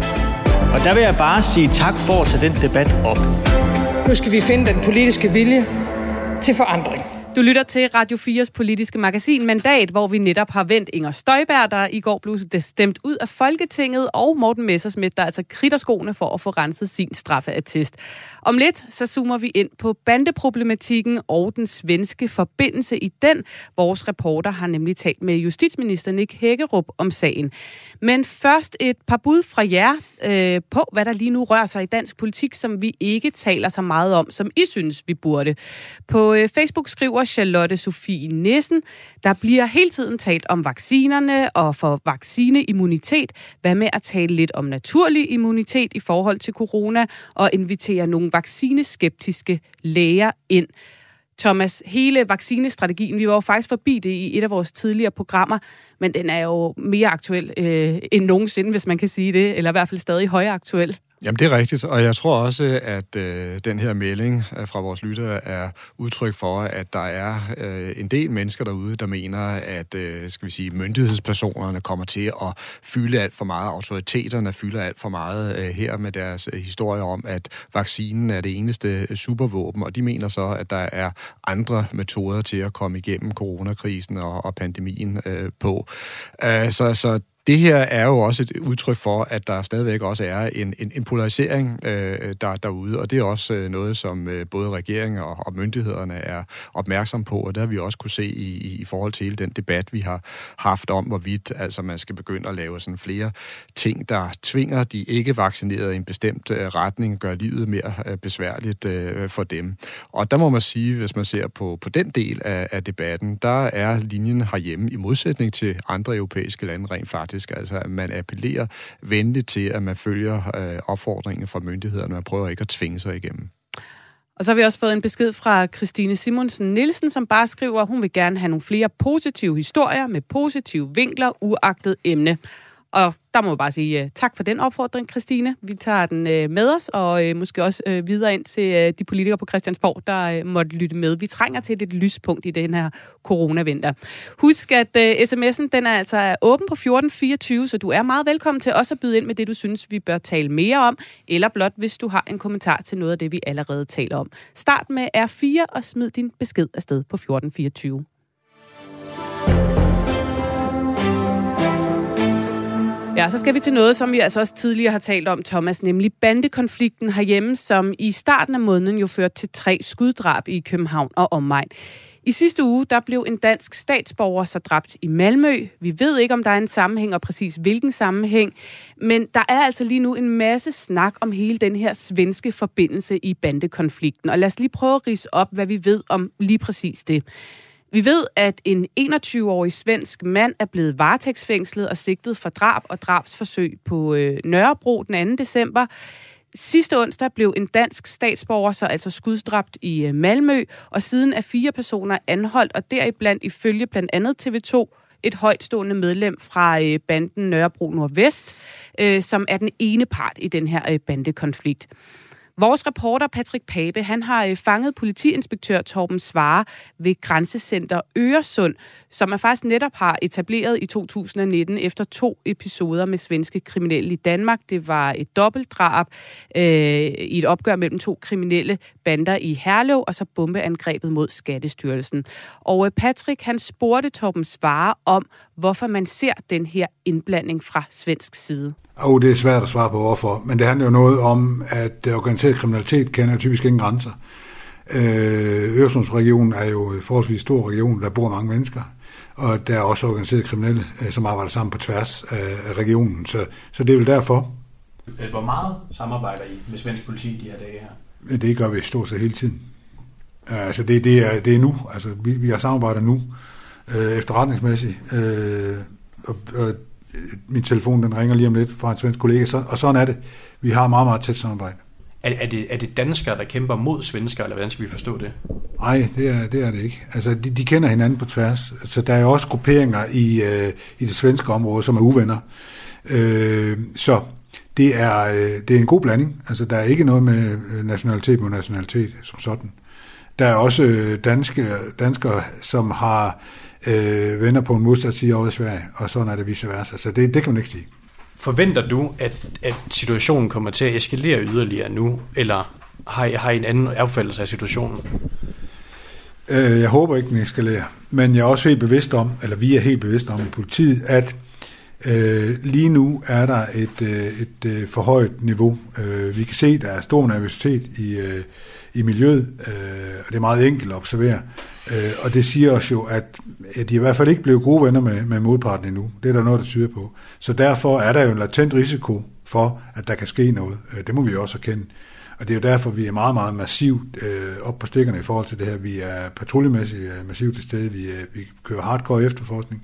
Og der vil jeg bare sige tak for at tage den debat op. Nu skal vi finde den politiske vilje til forandring. Du lytter til Radio 4's politiske magasin Mandat, hvor vi netop har vendt Inger Støjberg, der i går blev stemt ud af Folketinget, og Morten Messersmith, der altså kritter skoene for at få renset sin straffeattest. Om lidt så zoomer vi ind på bandeproblematikken og den svenske forbindelse i den. Vores reporter har nemlig talt med justitsminister Nick Hækkerup om sagen. Men først et par bud fra jer øh, på, hvad der lige nu rører sig i dansk politik, som vi ikke taler så meget om, som I synes, vi burde. På øh, Facebook skriver Charlotte Sofie Nissen, der bliver hele tiden talt om vaccinerne og for vaccineimmunitet. Hvad med at tale lidt om naturlig immunitet i forhold til corona og invitere nogle vaccineskeptiske læger ind? Thomas, hele vaccinestrategien, vi var jo faktisk forbi det i et af vores tidligere programmer, men den er jo mere aktuel øh, end nogensinde, hvis man kan sige det, eller i hvert fald stadig højere aktuel. Jamen, det er rigtigt, og jeg tror også, at øh, den her melding øh, fra vores lyttere er udtryk for, at der er øh, en del mennesker derude, der mener, at øh, skal vi sige, myndighedspersonerne kommer til at fylde alt for meget, autoriteterne fylder alt for meget øh, her med deres øh, historie om, at vaccinen er det eneste øh, supervåben, og de mener så, at der er andre metoder til at komme igennem coronakrisen og, og pandemien øh, på. Øh, så, så det her er jo også et udtryk for, at der stadigvæk også er en, en, en polarisering øh, der, derude, og det er også øh, noget, som øh, både regeringen og, og myndighederne er opmærksom på, og det har vi også kunne se i, i forhold til hele den debat, vi har haft om, hvorvidt altså, man skal begynde at lave sådan flere ting, der tvinger de ikke vaccinerede i en bestemt øh, retning, gør livet mere øh, besværligt øh, for dem. Og der må man sige, hvis man ser på, på den del af, af debatten, der er linjen herhjemme i modsætning til andre europæiske lande rent faktisk faktisk. Altså, at man appellerer venligt til, at man følger øh, opfordringen fra myndighederne. Man prøver ikke at tvinge sig igennem. Og så har vi også fået en besked fra Christine Simonsen Nielsen, som bare skriver, at hun vil gerne have nogle flere positive historier med positive vinkler, uagtet emne. Og der må jeg bare sige uh, tak for den opfordring, Christine. Vi tager den uh, med os, og uh, måske også uh, videre ind til uh, de politikere på Christiansborg, der uh, måtte lytte med. Vi trænger til et lyspunkt i den her coronavinter. Husk, at uh, sms'en den er altså åben på 1424, så du er meget velkommen til også at byde ind med det, du synes, vi bør tale mere om, eller blot hvis du har en kommentar til noget af det, vi allerede taler om. Start med R4 og smid din besked afsted på 1424. Ja, så skal vi til noget, som vi altså også tidligere har talt om, Thomas, nemlig bandekonflikten herhjemme, som i starten af måneden jo førte til tre skuddrab i København og omegn. I sidste uge, der blev en dansk statsborger så dræbt i Malmø. Vi ved ikke, om der er en sammenhæng, og præcis hvilken sammenhæng. Men der er altså lige nu en masse snak om hele den her svenske forbindelse i bandekonflikten. Og lad os lige prøve at rise op, hvad vi ved om lige præcis det. Vi ved, at en 21-årig svensk mand er blevet varetægtsfængslet og sigtet for drab og drabsforsøg på øh, Nørrebro den 2. december. Sidste onsdag blev en dansk statsborger så altså skudsdrabt i øh, Malmø, og siden er fire personer anholdt, og deriblandt ifølge blandt andet TV2 et højtstående medlem fra øh, banden Nørrebro Nordvest, øh, som er den ene part i den her øh, bandekonflikt. Vores reporter Patrick Pape, han har øh, fanget politiinspektør Torben Svare ved Grænsecenter Øresund, som man faktisk netop har etableret i 2019 efter to episoder med svenske kriminelle i Danmark. Det var et dobbeltdrab øh, i et opgør mellem to kriminelle bander i Herlev, og så bombeangrebet mod Skattestyrelsen. Og øh, Patrick, han spurgte Torben Svare om, hvorfor man ser den her indblanding fra svensk side. Og det er svært at svare på hvorfor, men det handler jo noget om, at organiseret kriminalitet kender typisk ingen grænser. Øh, Øresundsregionen er jo en forholdsvis stor region, der bor mange mennesker, og der er også organiseret kriminelle, øh, som arbejder sammen på tværs af regionen, så, så det er vel derfor. Hvor meget samarbejder I med svensk politi de her dage her? Det gør vi stort set hele tiden. Altså det, det, er, det er nu, altså vi, vi har samarbejdet nu, øh, efterretningsmæssigt, øh, og, og min telefon den ringer lige om lidt fra en svensk kollega, så, og sådan er det. Vi har meget, meget tæt samarbejde. Er, er, det, er det danskere, der kæmper mod svensker, eller hvordan skal vi forstå det? Nej, det er det, er det ikke. Altså, de, de kender hinanden på tværs. Så der er også grupperinger i, øh, i det svenske område, som er uvenner. Øh, så det er, øh, det er en god blanding. Altså, der er ikke noget med øh, nationalitet mod nationalitet som sådan. Der er også øh, danske, danskere, som har øh, venner på en modsat side over i Sverige, og sådan er det vice versa. Så det, det kan man ikke sige. Forventer du, at, at situationen kommer til at eskalere yderligere nu, eller har I, har I en anden opfattelse af situationen? Øh, jeg håber ikke, den eskalerer, men jeg er også helt bevidst om, eller vi er helt bevidst om i politiet, at øh, lige nu er der et, øh, et øh, for højt niveau. Øh, vi kan se, at der er stor nervøsitet i, øh, i miljøet, øh, og det er meget enkelt at observere. Øh, og det siger os jo, at, at de i hvert fald ikke blev gode venner med, med modparten endnu. Det er der noget, der tyder på. Så derfor er der jo en latent risiko for, at der kan ske noget. Øh, det må vi jo også erkende. Og det er jo derfor, vi er meget, meget massivt øh, op på stikkerne i forhold til det her. Vi er patruljemæssigt øh, massivt til stede. Vi, øh, vi kører hardcore efterforskning.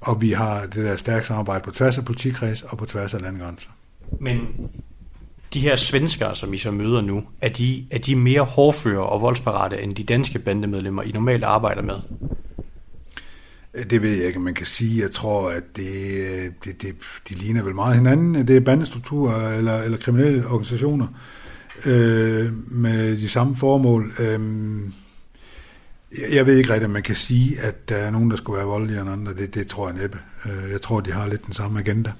Og vi har det der stærke samarbejde på tværs af politikreds og på tværs af landegrænser. Men de her svenskere, som I så møder nu, er de, er de mere hårdføre og voldsparate end de danske bandemedlemmer, I normalt arbejder med? Det ved jeg ikke, man kan sige. Jeg tror, at det, det, det, de ligner vel meget hinanden. Det er bandestrukturer eller, eller kriminelle organisationer øh, med de samme formål. Øh, jeg ved ikke rigtigt, om man kan sige, at der er nogen, der skulle være voldeligere end andre. Det, det tror jeg næppe. Øh, jeg tror, de har lidt den samme agenda.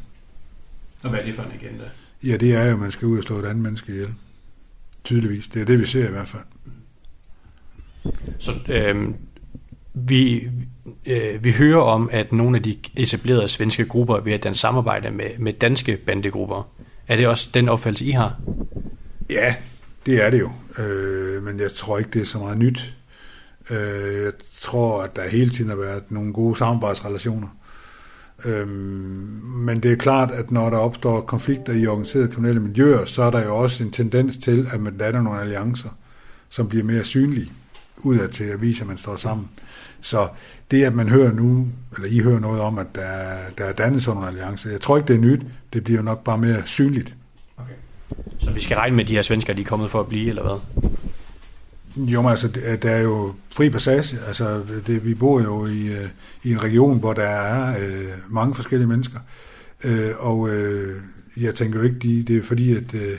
Og hvad er det for en agenda? Ja, det er jo, at man skal ud og slå et andet menneske ihjel. Tydeligvis. Det er det, vi ser i hvert fald. Så øh, vi, øh, vi hører om, at nogle af de etablerede svenske grupper vil have den samarbejde med, med danske bandegrupper. Er det også den opfattelse, I har? Ja, det er det jo. Øh, men jeg tror ikke, det er så meget nyt. Øh, jeg tror, at der hele tiden har været nogle gode samarbejdsrelationer. Øhm, men det er klart, at når der opstår konflikter i organiserede kriminelle miljøer, så er der jo også en tendens til, at man danner nogle alliancer, som bliver mere synlige udad til at vise, at man står sammen. Så det, at man hører nu, eller I hører noget om, at der, der er dannet sådan nogle alliancer, jeg tror ikke, det er nyt. Det bliver nok bare mere synligt. Okay. Så vi skal regne med, at de her svensker, de er kommet for at blive, eller hvad? Jo, men altså, der er jo fri passage. Altså, det, vi bor jo i, øh, i en region, hvor der er øh, mange forskellige mennesker. Øh, og øh, jeg tænker jo ikke, de, det er fordi, at, øh,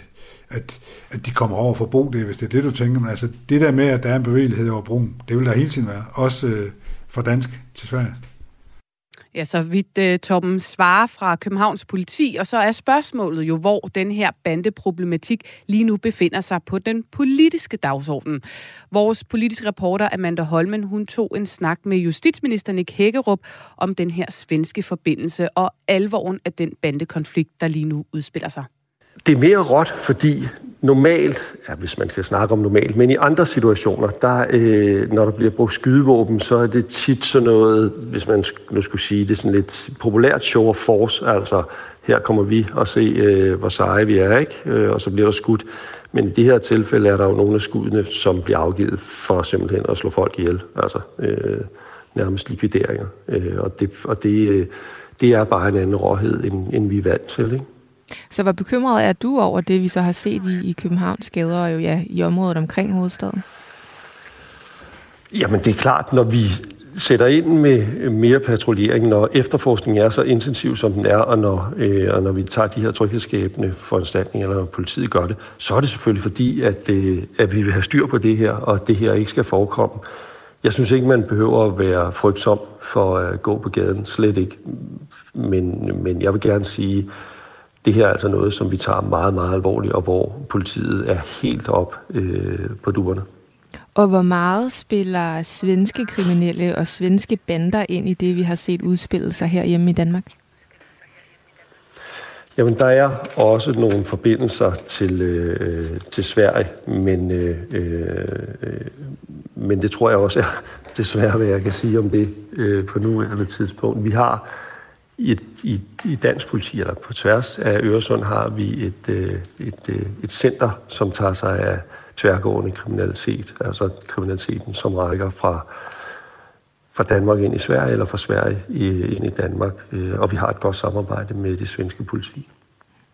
at, at de kommer over for bro, det hvis det er det, du tænker. Men altså, det der med, at der er en bevægelighed over broen, det vil der hele tiden være. Også øh, fra dansk til Sverige. Ja, så vidt uh, Torben svarer fra Københavns politi, og så er spørgsmålet jo, hvor den her bandeproblematik lige nu befinder sig på den politiske dagsorden. Vores politiske reporter Amanda Holmen, hun tog en snak med justitsminister Nick Hækkerup om den her svenske forbindelse og alvoren af den bandekonflikt, der lige nu udspiller sig. Det er mere råt, fordi normalt, ja, hvis man kan snakke om normalt, men i andre situationer, der, øh, når der bliver brugt skydevåben, så er det tit sådan noget, hvis man nu skulle sige det, sådan lidt populært show of force, altså her kommer vi og se, øh, hvor seje vi er, ikke? Øh, og så bliver der skudt. Men i det her tilfælde er der jo nogle af skuddene, som bliver afgivet for simpelthen at slå folk ihjel, altså øh, nærmest likvideringer. Øh, og det, og det, øh, det er bare en anden råhed, end, end vi er vant til, ikke? Så hvor bekymret er du over det, vi så har set i, i Københavns gader og jo, ja, i området omkring hovedstaden? Jamen det er klart, når vi sætter ind med øh, mere patruljering, når efterforskningen er så intensiv, som den er, og når, øh, og når vi tager de her tryghedsskabende foranstaltninger, eller når politiet gør det, så er det selvfølgelig fordi, at, øh, at vi vil have styr på det her, og det her ikke skal forekomme. Jeg synes ikke, man behøver at være frygtsom for at gå på gaden. Slet ikke. Men, men jeg vil gerne sige, det her er altså noget, som vi tager meget, meget alvorligt, og hvor politiet er helt op øh, på duerne. Og hvor meget spiller svenske kriminelle og svenske bander ind i det, vi har set udspille sig her hjemme i Danmark? Jamen, der er også nogle forbindelser til, øh, til Sverige, men, øh, øh, men det tror jeg også er *laughs* desværre, hvad jeg kan sige om det øh, på nuværende tidspunkt. Vi har i, i, i dansk politi, eller på tværs af Øresund, har vi et, øh, et, øh, et center, som tager sig af tværgående kriminalitet, altså kriminaliteten, som rækker fra, fra Danmark ind i Sverige, eller fra Sverige ind i Danmark. Øh, og vi har et godt samarbejde med det svenske politi.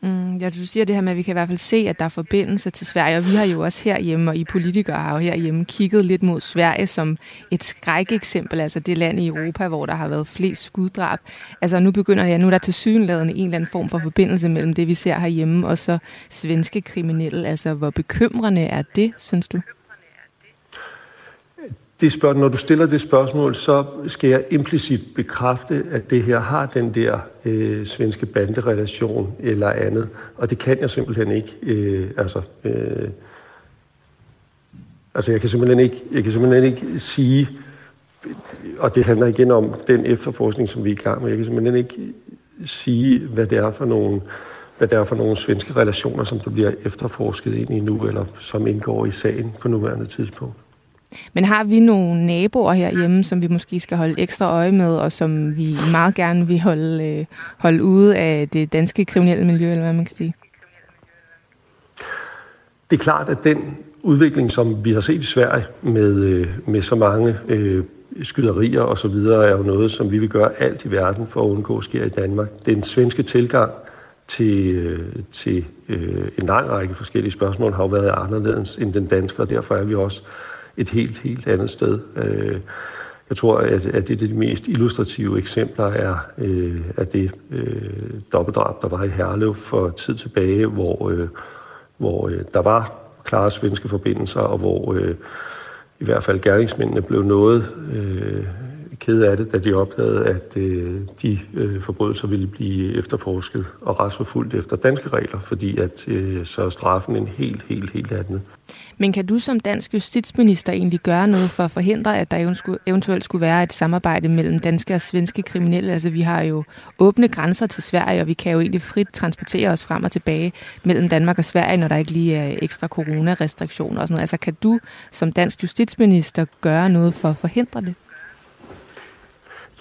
Mm, ja, du siger det her med, at vi kan i hvert fald se, at der er forbindelse til Sverige, og vi har jo også herhjemme, og I politikere har jo herhjemme kigget lidt mod Sverige som et skrækeksempel, altså det land i Europa, hvor der har været flest skuddrab. Altså nu begynder jeg, nu er der til synlædende en eller anden form for forbindelse mellem det, vi ser herhjemme, og så svenske kriminelle. Altså hvor bekymrende er det, synes du? Det spørg, når du stiller det spørgsmål, så skal jeg implicit bekræfte, at det her har den der øh, svenske banderelation eller andet. Og det kan jeg simpelthen ikke. Øh, altså, øh, altså jeg kan simpelthen ikke, jeg kan simpelthen ikke sige, og det handler igen om den efterforskning, som vi er i gang med. Jeg kan simpelthen ikke sige, hvad det er for nogle, hvad det er for nogle svenske relationer, som der bliver efterforsket ind i nu, eller som indgår i sagen på nuværende tidspunkt. Men har vi nogle naboer herhjemme, som vi måske skal holde ekstra øje med, og som vi meget gerne vil holde, øh, holde ude af det danske kriminelle miljø, eller hvad man kan sige? Det er klart, at den udvikling, som vi har set i Sverige med, øh, med så mange øh, skyderier og så videre, er jo noget, som vi vil gøre alt i verden for at undgå sker i Danmark. Den svenske tilgang til, øh, til øh, en lang række forskellige spørgsmål har jo været anderledes end den danske, og derfor er vi også et helt, helt andet sted. Øh, jeg tror, at, at det er de mest illustrative eksempler er, øh, at det øh, dobbeltdrab, der var i Herlev for tid tilbage, hvor, øh, hvor øh, der var klare svenske forbindelser, og hvor øh, i hvert fald gerningsmændene blev noget øh, kede af det, da de opdagede, at øh, de øh, forbrydelser ville blive efterforsket og retsforfulgt efter danske regler, fordi at øh, så er straffen en helt, helt, helt anden. Men kan du som dansk justitsminister egentlig gøre noget for at forhindre, at der eventuelt skulle være et samarbejde mellem danske og svenske kriminelle? Altså vi har jo åbne grænser til Sverige, og vi kan jo egentlig frit transportere os frem og tilbage mellem Danmark og Sverige, når der ikke lige er ekstra coronarestriktioner og sådan noget. Altså kan du som dansk justitsminister gøre noget for at forhindre det?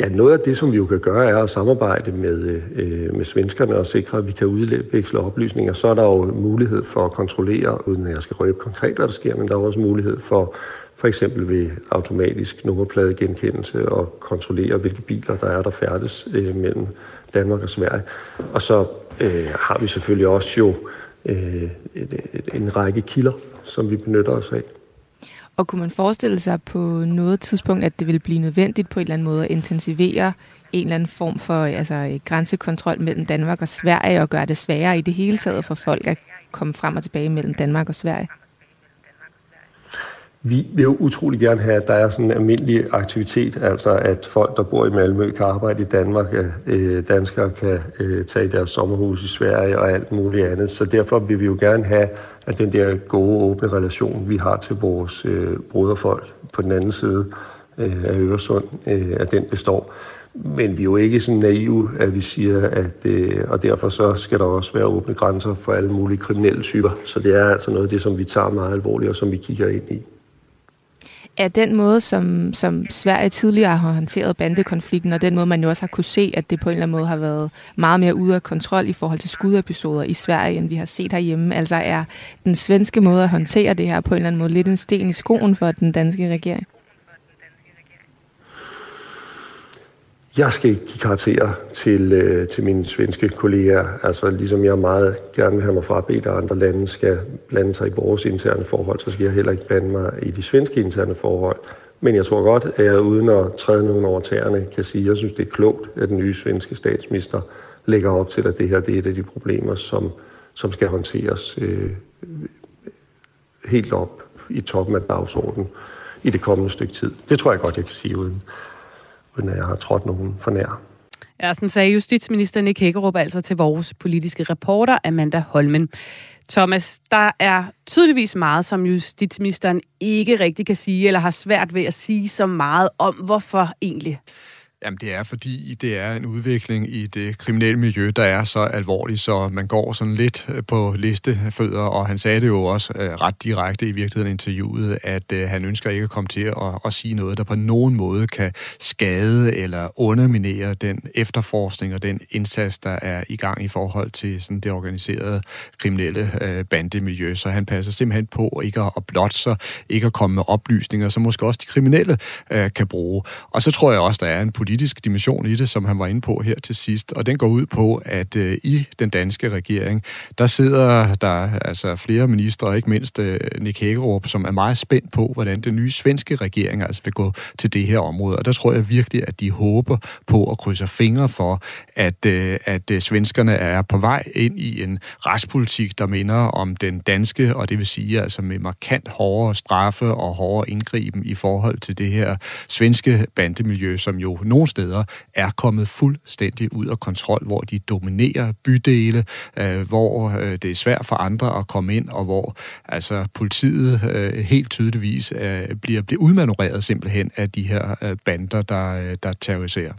Ja, noget af det, som vi jo kan gøre, er at samarbejde med, øh, med svenskerne og sikre, at vi kan udveksle oplysninger. Så er der jo mulighed for at kontrollere, uden at jeg skal røbe konkret, hvad der sker, men der er også mulighed for for eksempel ved automatisk nummerpladegenkendelse og kontrollere, hvilke biler der er, der færdes øh, mellem Danmark og Sverige. Og så øh, har vi selvfølgelig også jo øh, en række kilder, som vi benytter os af. Og kunne man forestille sig på noget tidspunkt, at det vil blive nødvendigt på en eller anden måde at intensivere en eller anden form for altså, grænsekontrol mellem Danmark og Sverige og gøre det sværere i det hele taget for folk at komme frem og tilbage mellem Danmark og Sverige? Vi vil jo utrolig gerne have, at der er sådan en almindelig aktivitet, altså at folk, der bor i Malmø, kan arbejde i Danmark, at øh, danskere kan øh, tage deres sommerhus i Sverige og alt muligt andet. Så derfor vil vi jo gerne have, at den der gode, åbne relation, vi har til vores øh, broderfolk på den anden side øh, af Øresund, øh, at den består. Men vi er jo ikke så naive, at vi siger, at øh, og derfor så skal der også være åbne grænser for alle mulige kriminelle typer. Så det er altså noget af det, som vi tager meget alvorligt og som vi kigger ind i. Er den måde, som, som Sverige tidligere har håndteret bandekonflikten, og den måde, man jo også har kunne se, at det på en eller anden måde har været meget mere ude af kontrol i forhold til skudepisoder i Sverige, end vi har set herhjemme. Altså er den svenske måde at håndtere det her på en eller anden måde lidt en sten i skoen for den danske regering? Jeg skal ikke give karakterer til, øh, til mine svenske kolleger. Altså ligesom jeg meget gerne vil have mig frabedt, at andre lande skal blande sig i vores interne forhold, så skal jeg heller ikke blande mig i de svenske interne forhold. Men jeg tror godt, at jeg uden at træde nogen over tæerne, kan sige, at jeg synes, det er klogt, at den nye svenske statsminister lægger op til, at det her det er et af de problemer, som, som skal håndteres øh, helt op i toppen af dagsordenen i det kommende stykke tid. Det tror jeg godt, jeg kan sige uden uden at jeg har trådt nogen for nær. Ja, sådan sagde justitsminister Nick Hækkerup altså til vores politiske reporter Amanda Holmen. Thomas, der er tydeligvis meget, som justitsministeren ikke rigtig kan sige, eller har svært ved at sige så meget om. Hvorfor egentlig? Jamen det er fordi, det er en udvikling i det kriminelle miljø, der er så alvorlig, så man går sådan lidt øh, på listefødder, og han sagde det jo også øh, ret direkte i virkeligheden interviewet, at øh, han ønsker ikke at komme til at, at sige noget, der på nogen måde kan skade eller underminere den efterforskning og den indsats, der er i gang i forhold til sådan det organiserede kriminelle øh, bandemiljø. Så han passer simpelthen på ikke at, at blotte sig, ikke at komme med oplysninger, som måske også de kriminelle øh, kan bruge. Og så tror jeg også, der er en politisk dimension i det, som han var inde på her til sidst, og den går ud på, at øh, i den danske regering, der sidder der altså flere ministre, ikke mindst øh, Nick Hækkerup, som er meget spændt på, hvordan den nye svenske regering altså vil gå til det her område. Og der tror jeg virkelig, at de håber på at krydse fingre for, at, øh, at øh, svenskerne er på vej ind i en retspolitik, der minder om den danske, og det vil sige altså med markant hårdere straffe og hårdere indgriben i forhold til det her svenske bandemiljø, som jo nogle steder er kommet fuldstændig ud af kontrol, hvor de dominerer bydele, øh, hvor øh, det er svært for andre at komme ind, og hvor altså politiet øh, helt tydeligvis øh, bliver, bliver udmanøvreret simpelthen af de her øh, bander, der, øh, der terroriserer.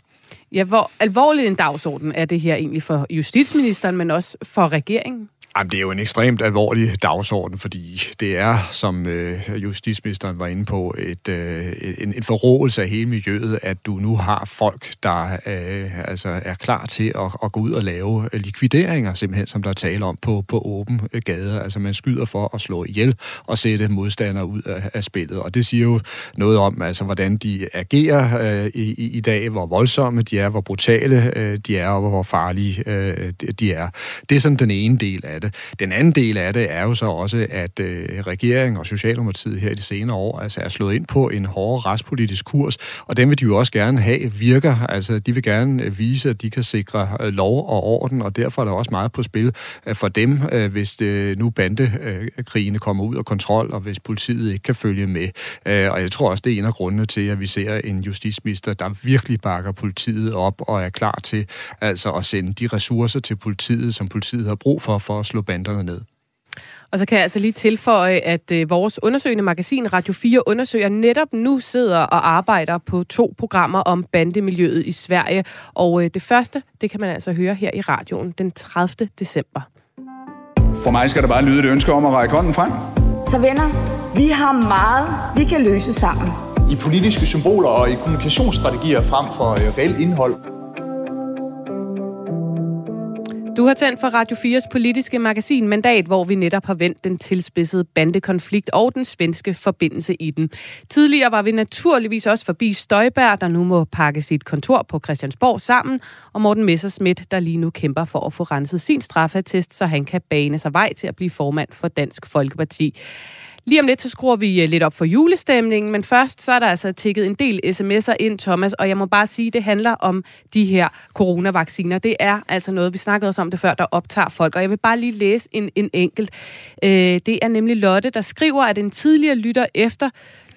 Ja, hvor alvorlig en dagsorden er det her egentlig for justitsministeren, men også for regeringen? Jamen, det er jo en ekstremt alvorlig dagsorden, fordi det er, som øh, justitsministeren var inde på, et, øh, en, en forrådelse af hele miljøet, at du nu har folk, der øh, altså er klar til at, at gå ud og lave likvideringer, simpelthen, som der er tale om på, på åben gade. Altså, man skyder for at slå ihjel og sætte modstandere ud af, af spillet. Og det siger jo noget om, altså, hvordan de agerer øh, i, i dag, hvor voldsomme de er, hvor brutale øh, de er, og hvor farlige øh, de er. Det er sådan den ene del af det. Den anden del af det er jo så også, at øh, regeringen og Socialdemokratiet her i de senere år altså er slået ind på en hårdere retspolitisk kurs, og den vil de jo også gerne have virker. Altså, de vil gerne øh, vise, at de kan sikre øh, lov og orden, og derfor er der også meget på spil øh, for dem, øh, hvis det, nu bandekrigene kommer ud af kontrol, og hvis politiet ikke kan følge med. Øh, og jeg tror også, det er en af grundene til, at vi ser en justitsminister, der virkelig bakker politiet op og er klar til altså at sende de ressourcer til politiet, som politiet har brug for, for at slå banderne ned. Og så kan jeg altså lige tilføje, at øh, vores undersøgende magasin Radio 4 undersøger netop nu sidder og arbejder på to programmer om bandemiljøet i Sverige. Og øh, det første, det kan man altså høre her i radioen den 30. december. For mig skal der bare lyde et ønske om at række hånden frem. Så venner, vi har meget, vi kan løse sammen. I politiske symboler og i kommunikationsstrategier frem for øh, reelt indhold. Du har tændt for Radio 4's politiske magasin Mandat, hvor vi netop har vendt den tilspidsede bandekonflikt og den svenske forbindelse i den. Tidligere var vi naturligvis også forbi Støjberg, der nu må pakke sit kontor på Christiansborg sammen, og Morten Messerschmidt, der lige nu kæmper for at få renset sin straffetest, så han kan bane sig vej til at blive formand for Dansk Folkeparti. Lige om lidt, så skruer vi øh, lidt op for julestemningen, men først så er der altså tækket en del sms'er ind, Thomas, og jeg må bare sige, det handler om de her coronavacciner. Det er altså noget, vi snakkede også om det før, der optager folk, og jeg vil bare lige læse en, en enkelt. Øh, det er nemlig Lotte, der skriver, at en tidligere lytter efter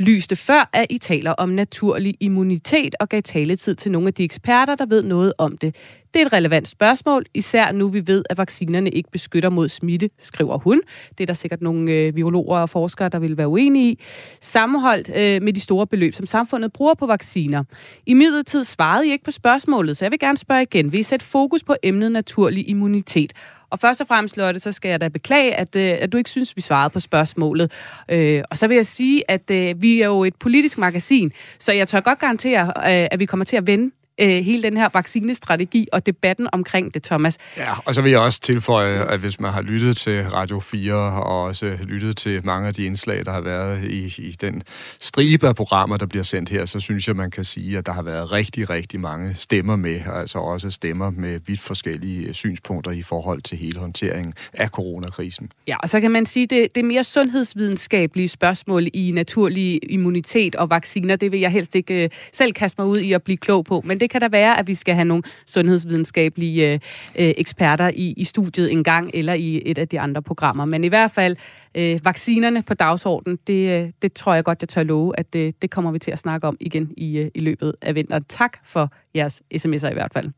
lyste før, at I taler om naturlig immunitet og gav taletid til nogle af de eksperter, der ved noget om det. Det er et relevant spørgsmål, især nu vi ved, at vaccinerne ikke beskytter mod smitte, skriver hun. Det er der sikkert nogle øh, virologer og forskere, der vil være uenige i. Sammenholdt øh, med de store beløb, som samfundet bruger på vacciner. I midlertid svarede I ikke på spørgsmålet, så jeg vil gerne spørge igen. Vil I sætte fokus på emnet naturlig immunitet? Og først og fremmest, Lotte, så skal jeg da beklage, at, øh, at du ikke synes, vi svarede på spørgsmålet. Øh, og så vil jeg sige, at øh, vi er jo et politisk magasin, så jeg tør godt garantere, øh, at vi kommer til at vende øh, hele den her vaccinestrategi og debatten omkring det, Thomas. Ja, og så vil jeg også tilføje, at hvis man har lyttet til Radio 4 og også lyttet til mange af de indslag, der har været i, i den stribe af programmer, der bliver sendt her, så synes jeg, man kan sige, at der har været rigtig, rigtig mange stemmer med, altså også stemmer med vidt forskellige synspunkter i forhold til hele håndteringen af coronakrisen. Ja, og så kan man sige, at det, det er mere sundhedsvidenskabelige spørgsmål i naturlig immunitet og vacciner. Det vil jeg helst ikke uh, selv kaste mig ud i at blive klog på, men det kan da være, at vi skal have nogle sundhedsvidenskabelige øh, øh, eksperter i, i studiet en gang, eller i et af de andre programmer. Men i hvert fald, øh, vaccinerne på dagsordenen, det, øh, det tror jeg godt, jeg tør love, at det, det kommer vi til at snakke om igen i, i løbet af vinteren. Tak for jeres sms'er i hvert fald.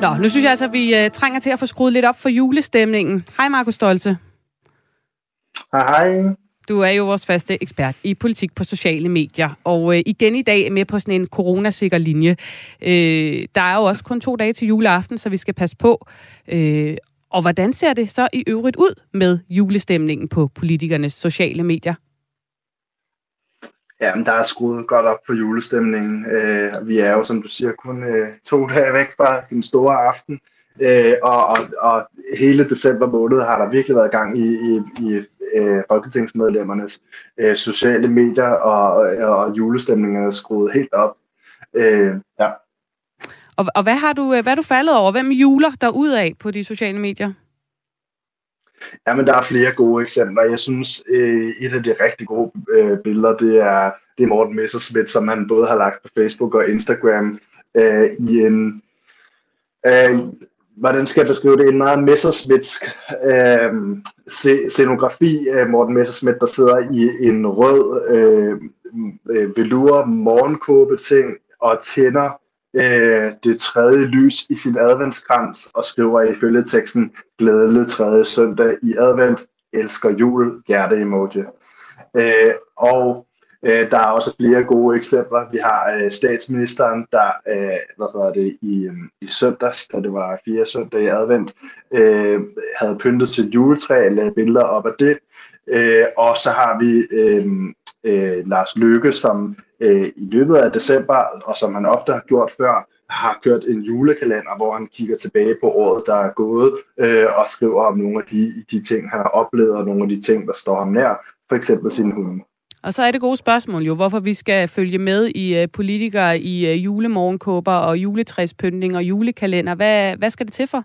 Nå, nu synes jeg altså, at vi øh, trænger til at få skruet lidt op for julestemningen. Hej Markus Stolze. Hej hej. Du er jo vores faste ekspert i politik på sociale medier, og øh, igen i dag med på sådan en coronasikker linje. Øh, der er jo også kun to dage til juleaften, så vi skal passe på. Øh, og hvordan ser det så i øvrigt ud med julestemningen på politikernes sociale medier? Ja, men der er skruet godt op for julestemningen. Øh, vi er jo, som du siger, kun øh, to dage væk fra den store aften. Øh, og, og, og hele december måned har der virkelig været gang i, i, i øh, folketingsmedlemmernes øh, sociale medier, og, og julestemningen er skruet helt op. Øh, ja. Og, og hvad har du hvad er du faldet over? Hvem juler der ud af på de sociale medier? Jamen, der er flere gode eksempler. Jeg synes, øh, et af de rigtig gode øh, billeder, det er, det er Morten Messerschmidt, som han både har lagt på Facebook og Instagram øh, i en øh, hvordan skal jeg beskrive det, en meget messersmitsk øh, scenografi af Morten Messerschmidt, der sidder i en rød øh, velure velour morgenkåbe ting og tænder øh, det tredje lys i sin adventskrans og skriver ifølge teksten glædelig tredje søndag i advent, elsker jul, hjerte emoji. Øh, og Øh, der er også flere gode eksempler. Vi har øh, statsministeren, der øh, hvad hedder det, i, øh, i søndags, da det var fire søndag i advent, øh, havde pyntet sit juletræ, lavet billeder op af det. Øh, og så har vi øh, øh, Lars Løkke, som øh, i løbet af december, og som han ofte har gjort før, har kørt en julekalender, hvor han kigger tilbage på året, der er gået, øh, og skriver om nogle af de, de ting, han har oplevet, og nogle af de ting, der står ham nær, for eksempel sin hund. Og så er det gode spørgsmål jo, hvorfor vi skal følge med i øh, politikere i øh, julemorgenkåber og juletræspyntning og julekalender. Hvad, hvad skal det til for?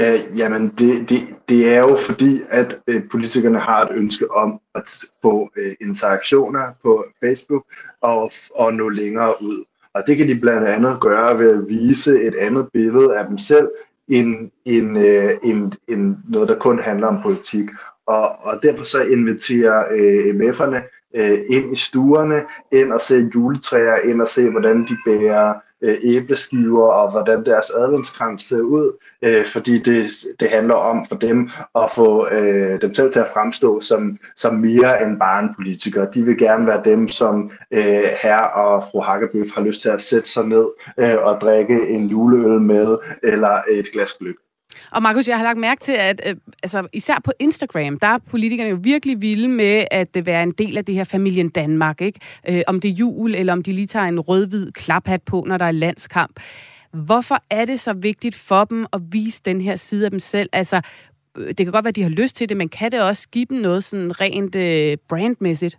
Uh, jamen, det, det, det er jo fordi, at øh, politikerne har et ønske om at få øh, interaktioner på Facebook og, og nå længere ud. Og det kan de blandt andet gøre ved at vise et andet billede af dem selv, end, end, øh, end, end noget, der kun handler om politik. Og, og derfor så inviterer øh, MF'erne øh, ind i stuerne, ind og se juletræer, ind og se, hvordan de bærer øh, æbleskiver, og hvordan deres adventskrans ser ud, øh, fordi det, det handler om for dem at få øh, dem selv til at fremstå som, som mere end bare en politiker. De vil gerne være dem, som øh, herre og fru Hakkebøf har lyst til at sætte sig ned øh, og drikke en juleøl med, eller et glas gløk. Og Markus, jeg har lagt mærke til, at øh, altså, især på Instagram, der er politikerne jo virkelig vilde med at øh, være en del af det her familien Danmark. Ikke? Øh, om det er jul, eller om de lige tager en rød-hvid klaphat på, når der er landskamp. Hvorfor er det så vigtigt for dem at vise den her side af dem selv? Altså, øh, det kan godt være, at de har lyst til det, men kan det også give dem noget sådan rent øh, brandmæssigt?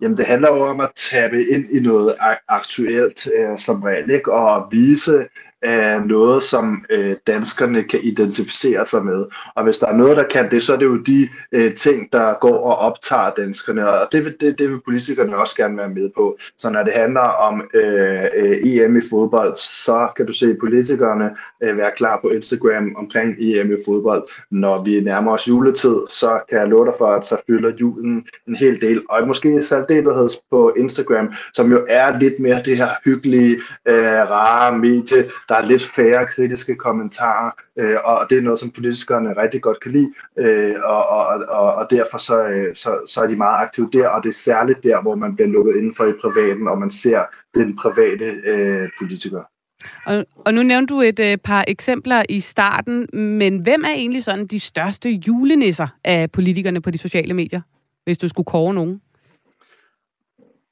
Jamen, det handler jo om at tabe ind i noget aktuelt øh, som regel, ikke? og vise er noget, som øh, danskerne kan identificere sig med. Og hvis der er noget, der kan det, så er det jo de øh, ting, der går og optager danskerne, og det vil, det, det vil politikerne også gerne være med på. Så når det handler om øh, øh EM i fodbold, så kan du se politikerne øh, være klar på Instagram omkring EM i fodbold. Når vi nærmer os juletid, så kan jeg love dig for, at så fylder julen en hel del, og måske i på Instagram, som jo er lidt mere det her hyggelige, øh, rare medie, der er lidt færre kritiske kommentarer, øh, og det er noget, som politikerne rigtig godt kan lide, øh, og, og, og, og derfor så, øh, så, så er de meget aktive der, og det er særligt der, hvor man bliver lukket indenfor i privaten, og man ser den private øh, politiker. Og, og nu nævnte du et øh, par eksempler i starten, men hvem er egentlig sådan de største julenisser af politikerne på de sociale medier, hvis du skulle kåre nogen?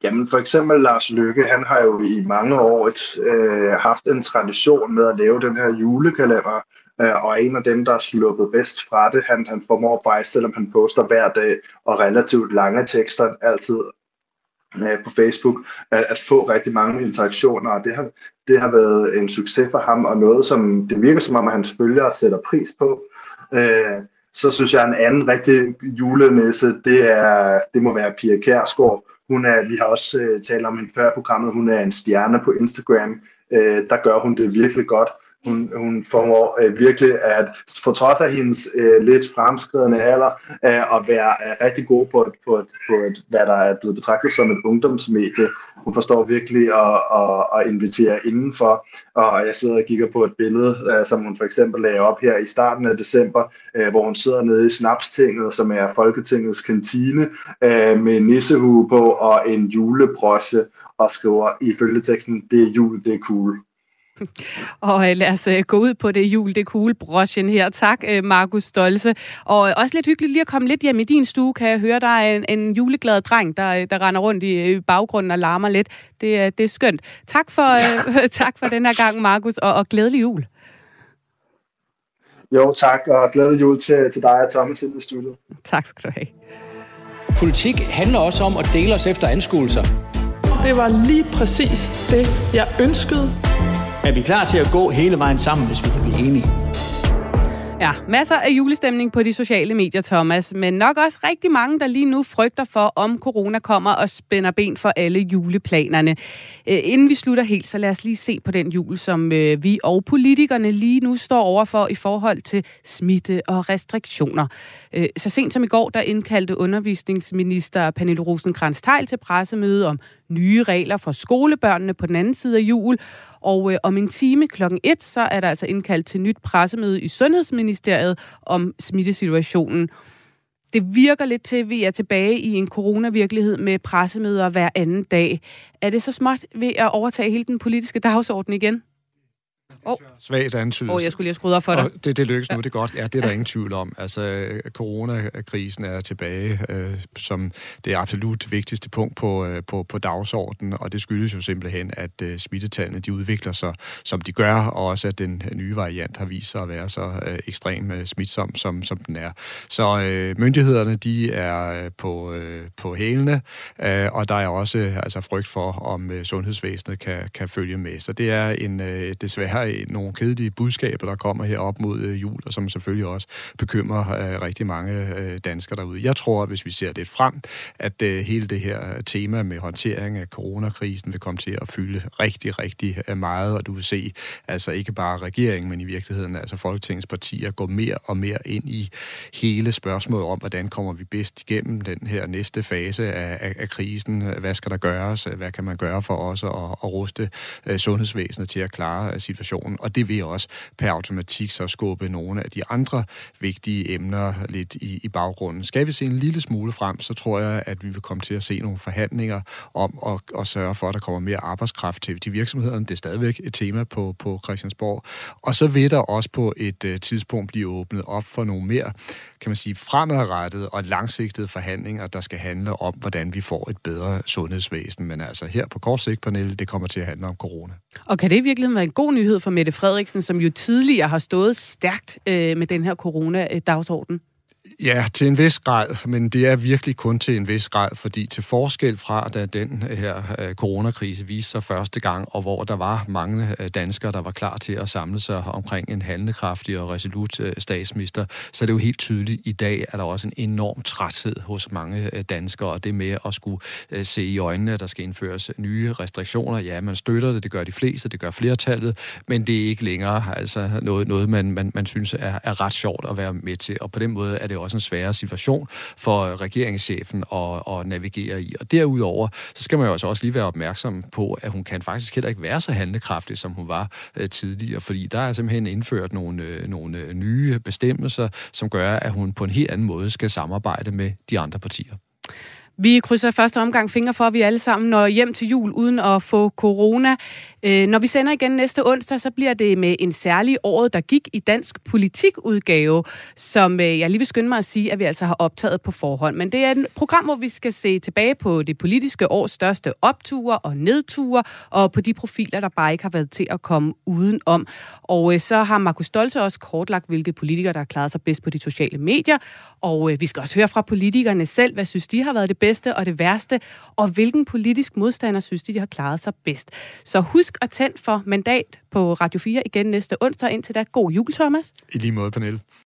Jamen for eksempel Lars Lykke, han har jo i mange år øh, haft en tradition med at lave den her julekalender, øh, og en af dem, der er sluppet bedst fra det, han, han formår faktisk, selvom han poster hver dag, og relativt lange tekster altid øh, på Facebook, at, at få rigtig mange interaktioner, og det har, det har været en succes for ham, og noget, som det virker som om, at hans følgere sætter pris på. Øh, så synes jeg, en anden rigtig julenisse, det, er, det må være Pia Kærsgaard, hun er, vi har også øh, talt om hende før programmet, hun er en stjerne på Instagram. Øh, der gør hun det virkelig godt. Hun, hun formår øh, virkelig at, på trods af hendes øh, lidt fremskridende alder, øh, at være øh, rigtig god på, et, på, et, på et, hvad der er blevet betragtet som et ungdomsmedie. Hun forstår virkelig at, at, at invitere indenfor, og jeg sidder og kigger på et billede, øh, som hun for eksempel lagde op her i starten af december, øh, hvor hun sidder nede i Snapstinget, som er Folketingets kantine, øh, med nissehue på og en julebrosje, og skriver ifølge teksten, det er jul, det er cool. *laughs* Og øh, lad os øh, gå ud på det jul, det cool brochen her. Tak, øh, Markus Stolse. Og øh, også lidt hyggeligt lige at komme lidt hjem i din stue, kan jeg høre. Der er en, en juleglad dreng, der, der render rundt i, i baggrunden og larmer lidt. Det, øh, det er skønt. Tak for, øh, *laughs* tak for den her gang, Markus, og, og glædelig jul. Jo, tak, og glædelig jul til, til dig og Thomas i studiet. Tak skal du have. Politik handler også om at dele os efter anskuelser. Det var lige præcis det, jeg ønskede. Er vi klar til at gå hele vejen sammen, hvis vi kan blive enige? Ja, masser af julestemning på de sociale medier, Thomas, men nok også rigtig mange, der lige nu frygter for, om corona kommer og spænder ben for alle juleplanerne. Øh, inden vi slutter helt, så lad os lige se på den jul, som øh, vi og politikerne lige nu står overfor i forhold til smitte og restriktioner. Øh, så sent som i går, der indkaldte undervisningsminister Pernille rosenkrantz teil til pressemøde om nye regler for skolebørnene på den anden side af jul, og øh, om en time klokken 1, så er der altså indkaldt til nyt pressemøde i Sundhedsministeriet om smittesituationen. Det virker lidt til, at vi er tilbage i en coronavirkelighed med pressemøder hver anden dag. Er det så småt ved at overtage hele den politiske dagsorden igen? Oh. Svagt antydet. Oh, jeg skulle lige have skruet op for dig. det, det lykkes nu, det er godt. Ja, det er der ingen tvivl om. Altså, coronakrisen er tilbage øh, som det absolut vigtigste punkt på, øh, på, på dagsordenen, og det skyldes jo simpelthen, at øh, smittetallene de udvikler sig, som de gør, og også at den nye variant har vist sig at være så øh, ekstremt øh, smitsom, som, som den er. Så øh, myndighederne, de er øh, på, øh, på hælene, øh, og der er også altså, frygt for, om øh, sundhedsvæsenet kan, kan følge med. Så det er en øh, desværre nogle kedelige budskaber, der kommer her op mod øh, jul, og som selvfølgelig også bekymrer øh, rigtig mange øh, danskere derude. Jeg tror, at hvis vi ser lidt frem, at hele det her tema med håndtering af coronakrisen vil komme til at fylde rigtig, rigtig meget, og du vil se, altså ikke bare regeringen, men i virkeligheden altså Folketingets partier gå mere og mere ind i hele spørgsmålet om, hvordan kommer vi bedst igennem den her næste fase af, af, af krisen, hvad skal der gøres, hvad kan man gøre for os at, at ruste sundhedsvæsenet til at klare situationen? Situationen, og det vil også per automatik så skubbe nogle af de andre vigtige emner lidt i, i baggrunden. Skal vi se en lille smule frem, så tror jeg, at vi vil komme til at se nogle forhandlinger om at, at sørge for, at der kommer mere arbejdskraft til de virksomhederne. Det er stadigvæk et tema på, på Christiansborg. Og så vil der også på et uh, tidspunkt blive åbnet op for nogle mere, kan man sige, fremadrettede og langsigtede forhandlinger, der skal handle om, hvordan vi får et bedre sundhedsvæsen. Men altså her på kort sigt, Pernille, det kommer til at handle om corona. Og kan det i virkeligheden være en god nyhed for Mette Frederiksen, som jo tidligere har stået stærkt øh, med den her corona-dagsorden? Øh, Ja, til en vis grad, men det er virkelig kun til en vis grad, fordi til forskel fra, da den øh, her øh, coronakrise viste sig første gang, og hvor der var mange øh, danskere, der var klar til at samle sig omkring en handlekraftig og resolut statsminister, så er det jo helt tydeligt i dag, at der også en enorm træthed hos mange danskere, og det med at skulle se i øjnene, at der skal indføres nye restriktioner. Ja, man støtter det, det gør de fleste, det gør flertallet, men det er ikke længere altså noget, noget man, man, man synes er, er ret sjovt at være med til, og på den måde er det også en sværere situation for regeringschefen at, at navigere i. Og derudover, så skal man jo altså også lige være opmærksom på, at hun kan faktisk heller ikke være så handlekraftig, som hun var øh, tidligere, fordi der er simpelthen indført nogle, øh, nogle øh, nye bestemmelser, som gør, at hun på en helt anden måde skal samarbejde med de andre partier. Vi krydser første omgang fingre for, at vi alle sammen når hjem til jul uden at få corona. Øh, når vi sender igen næste onsdag, så bliver det med en særlig året, der gik i dansk politikudgave, som øh, jeg lige vil skynde mig at sige, at vi altså har optaget på forhånd. Men det er et program, hvor vi skal se tilbage på det politiske års største opture og nedture, og på de profiler, der bare ikke har været til at komme udenom. Og øh, så har Markus Stolze også kortlagt, hvilke politikere, der har klaret sig bedst på de sociale medier. Og øh, vi skal også høre fra politikerne selv, hvad synes de har været det bedste og det værste, og hvilken politisk modstander synes de, de har klaret sig bedst. Så husk at tænde for mandat på Radio 4 igen næste onsdag. Indtil da, god jul, Thomas. I lige måde, Pernille.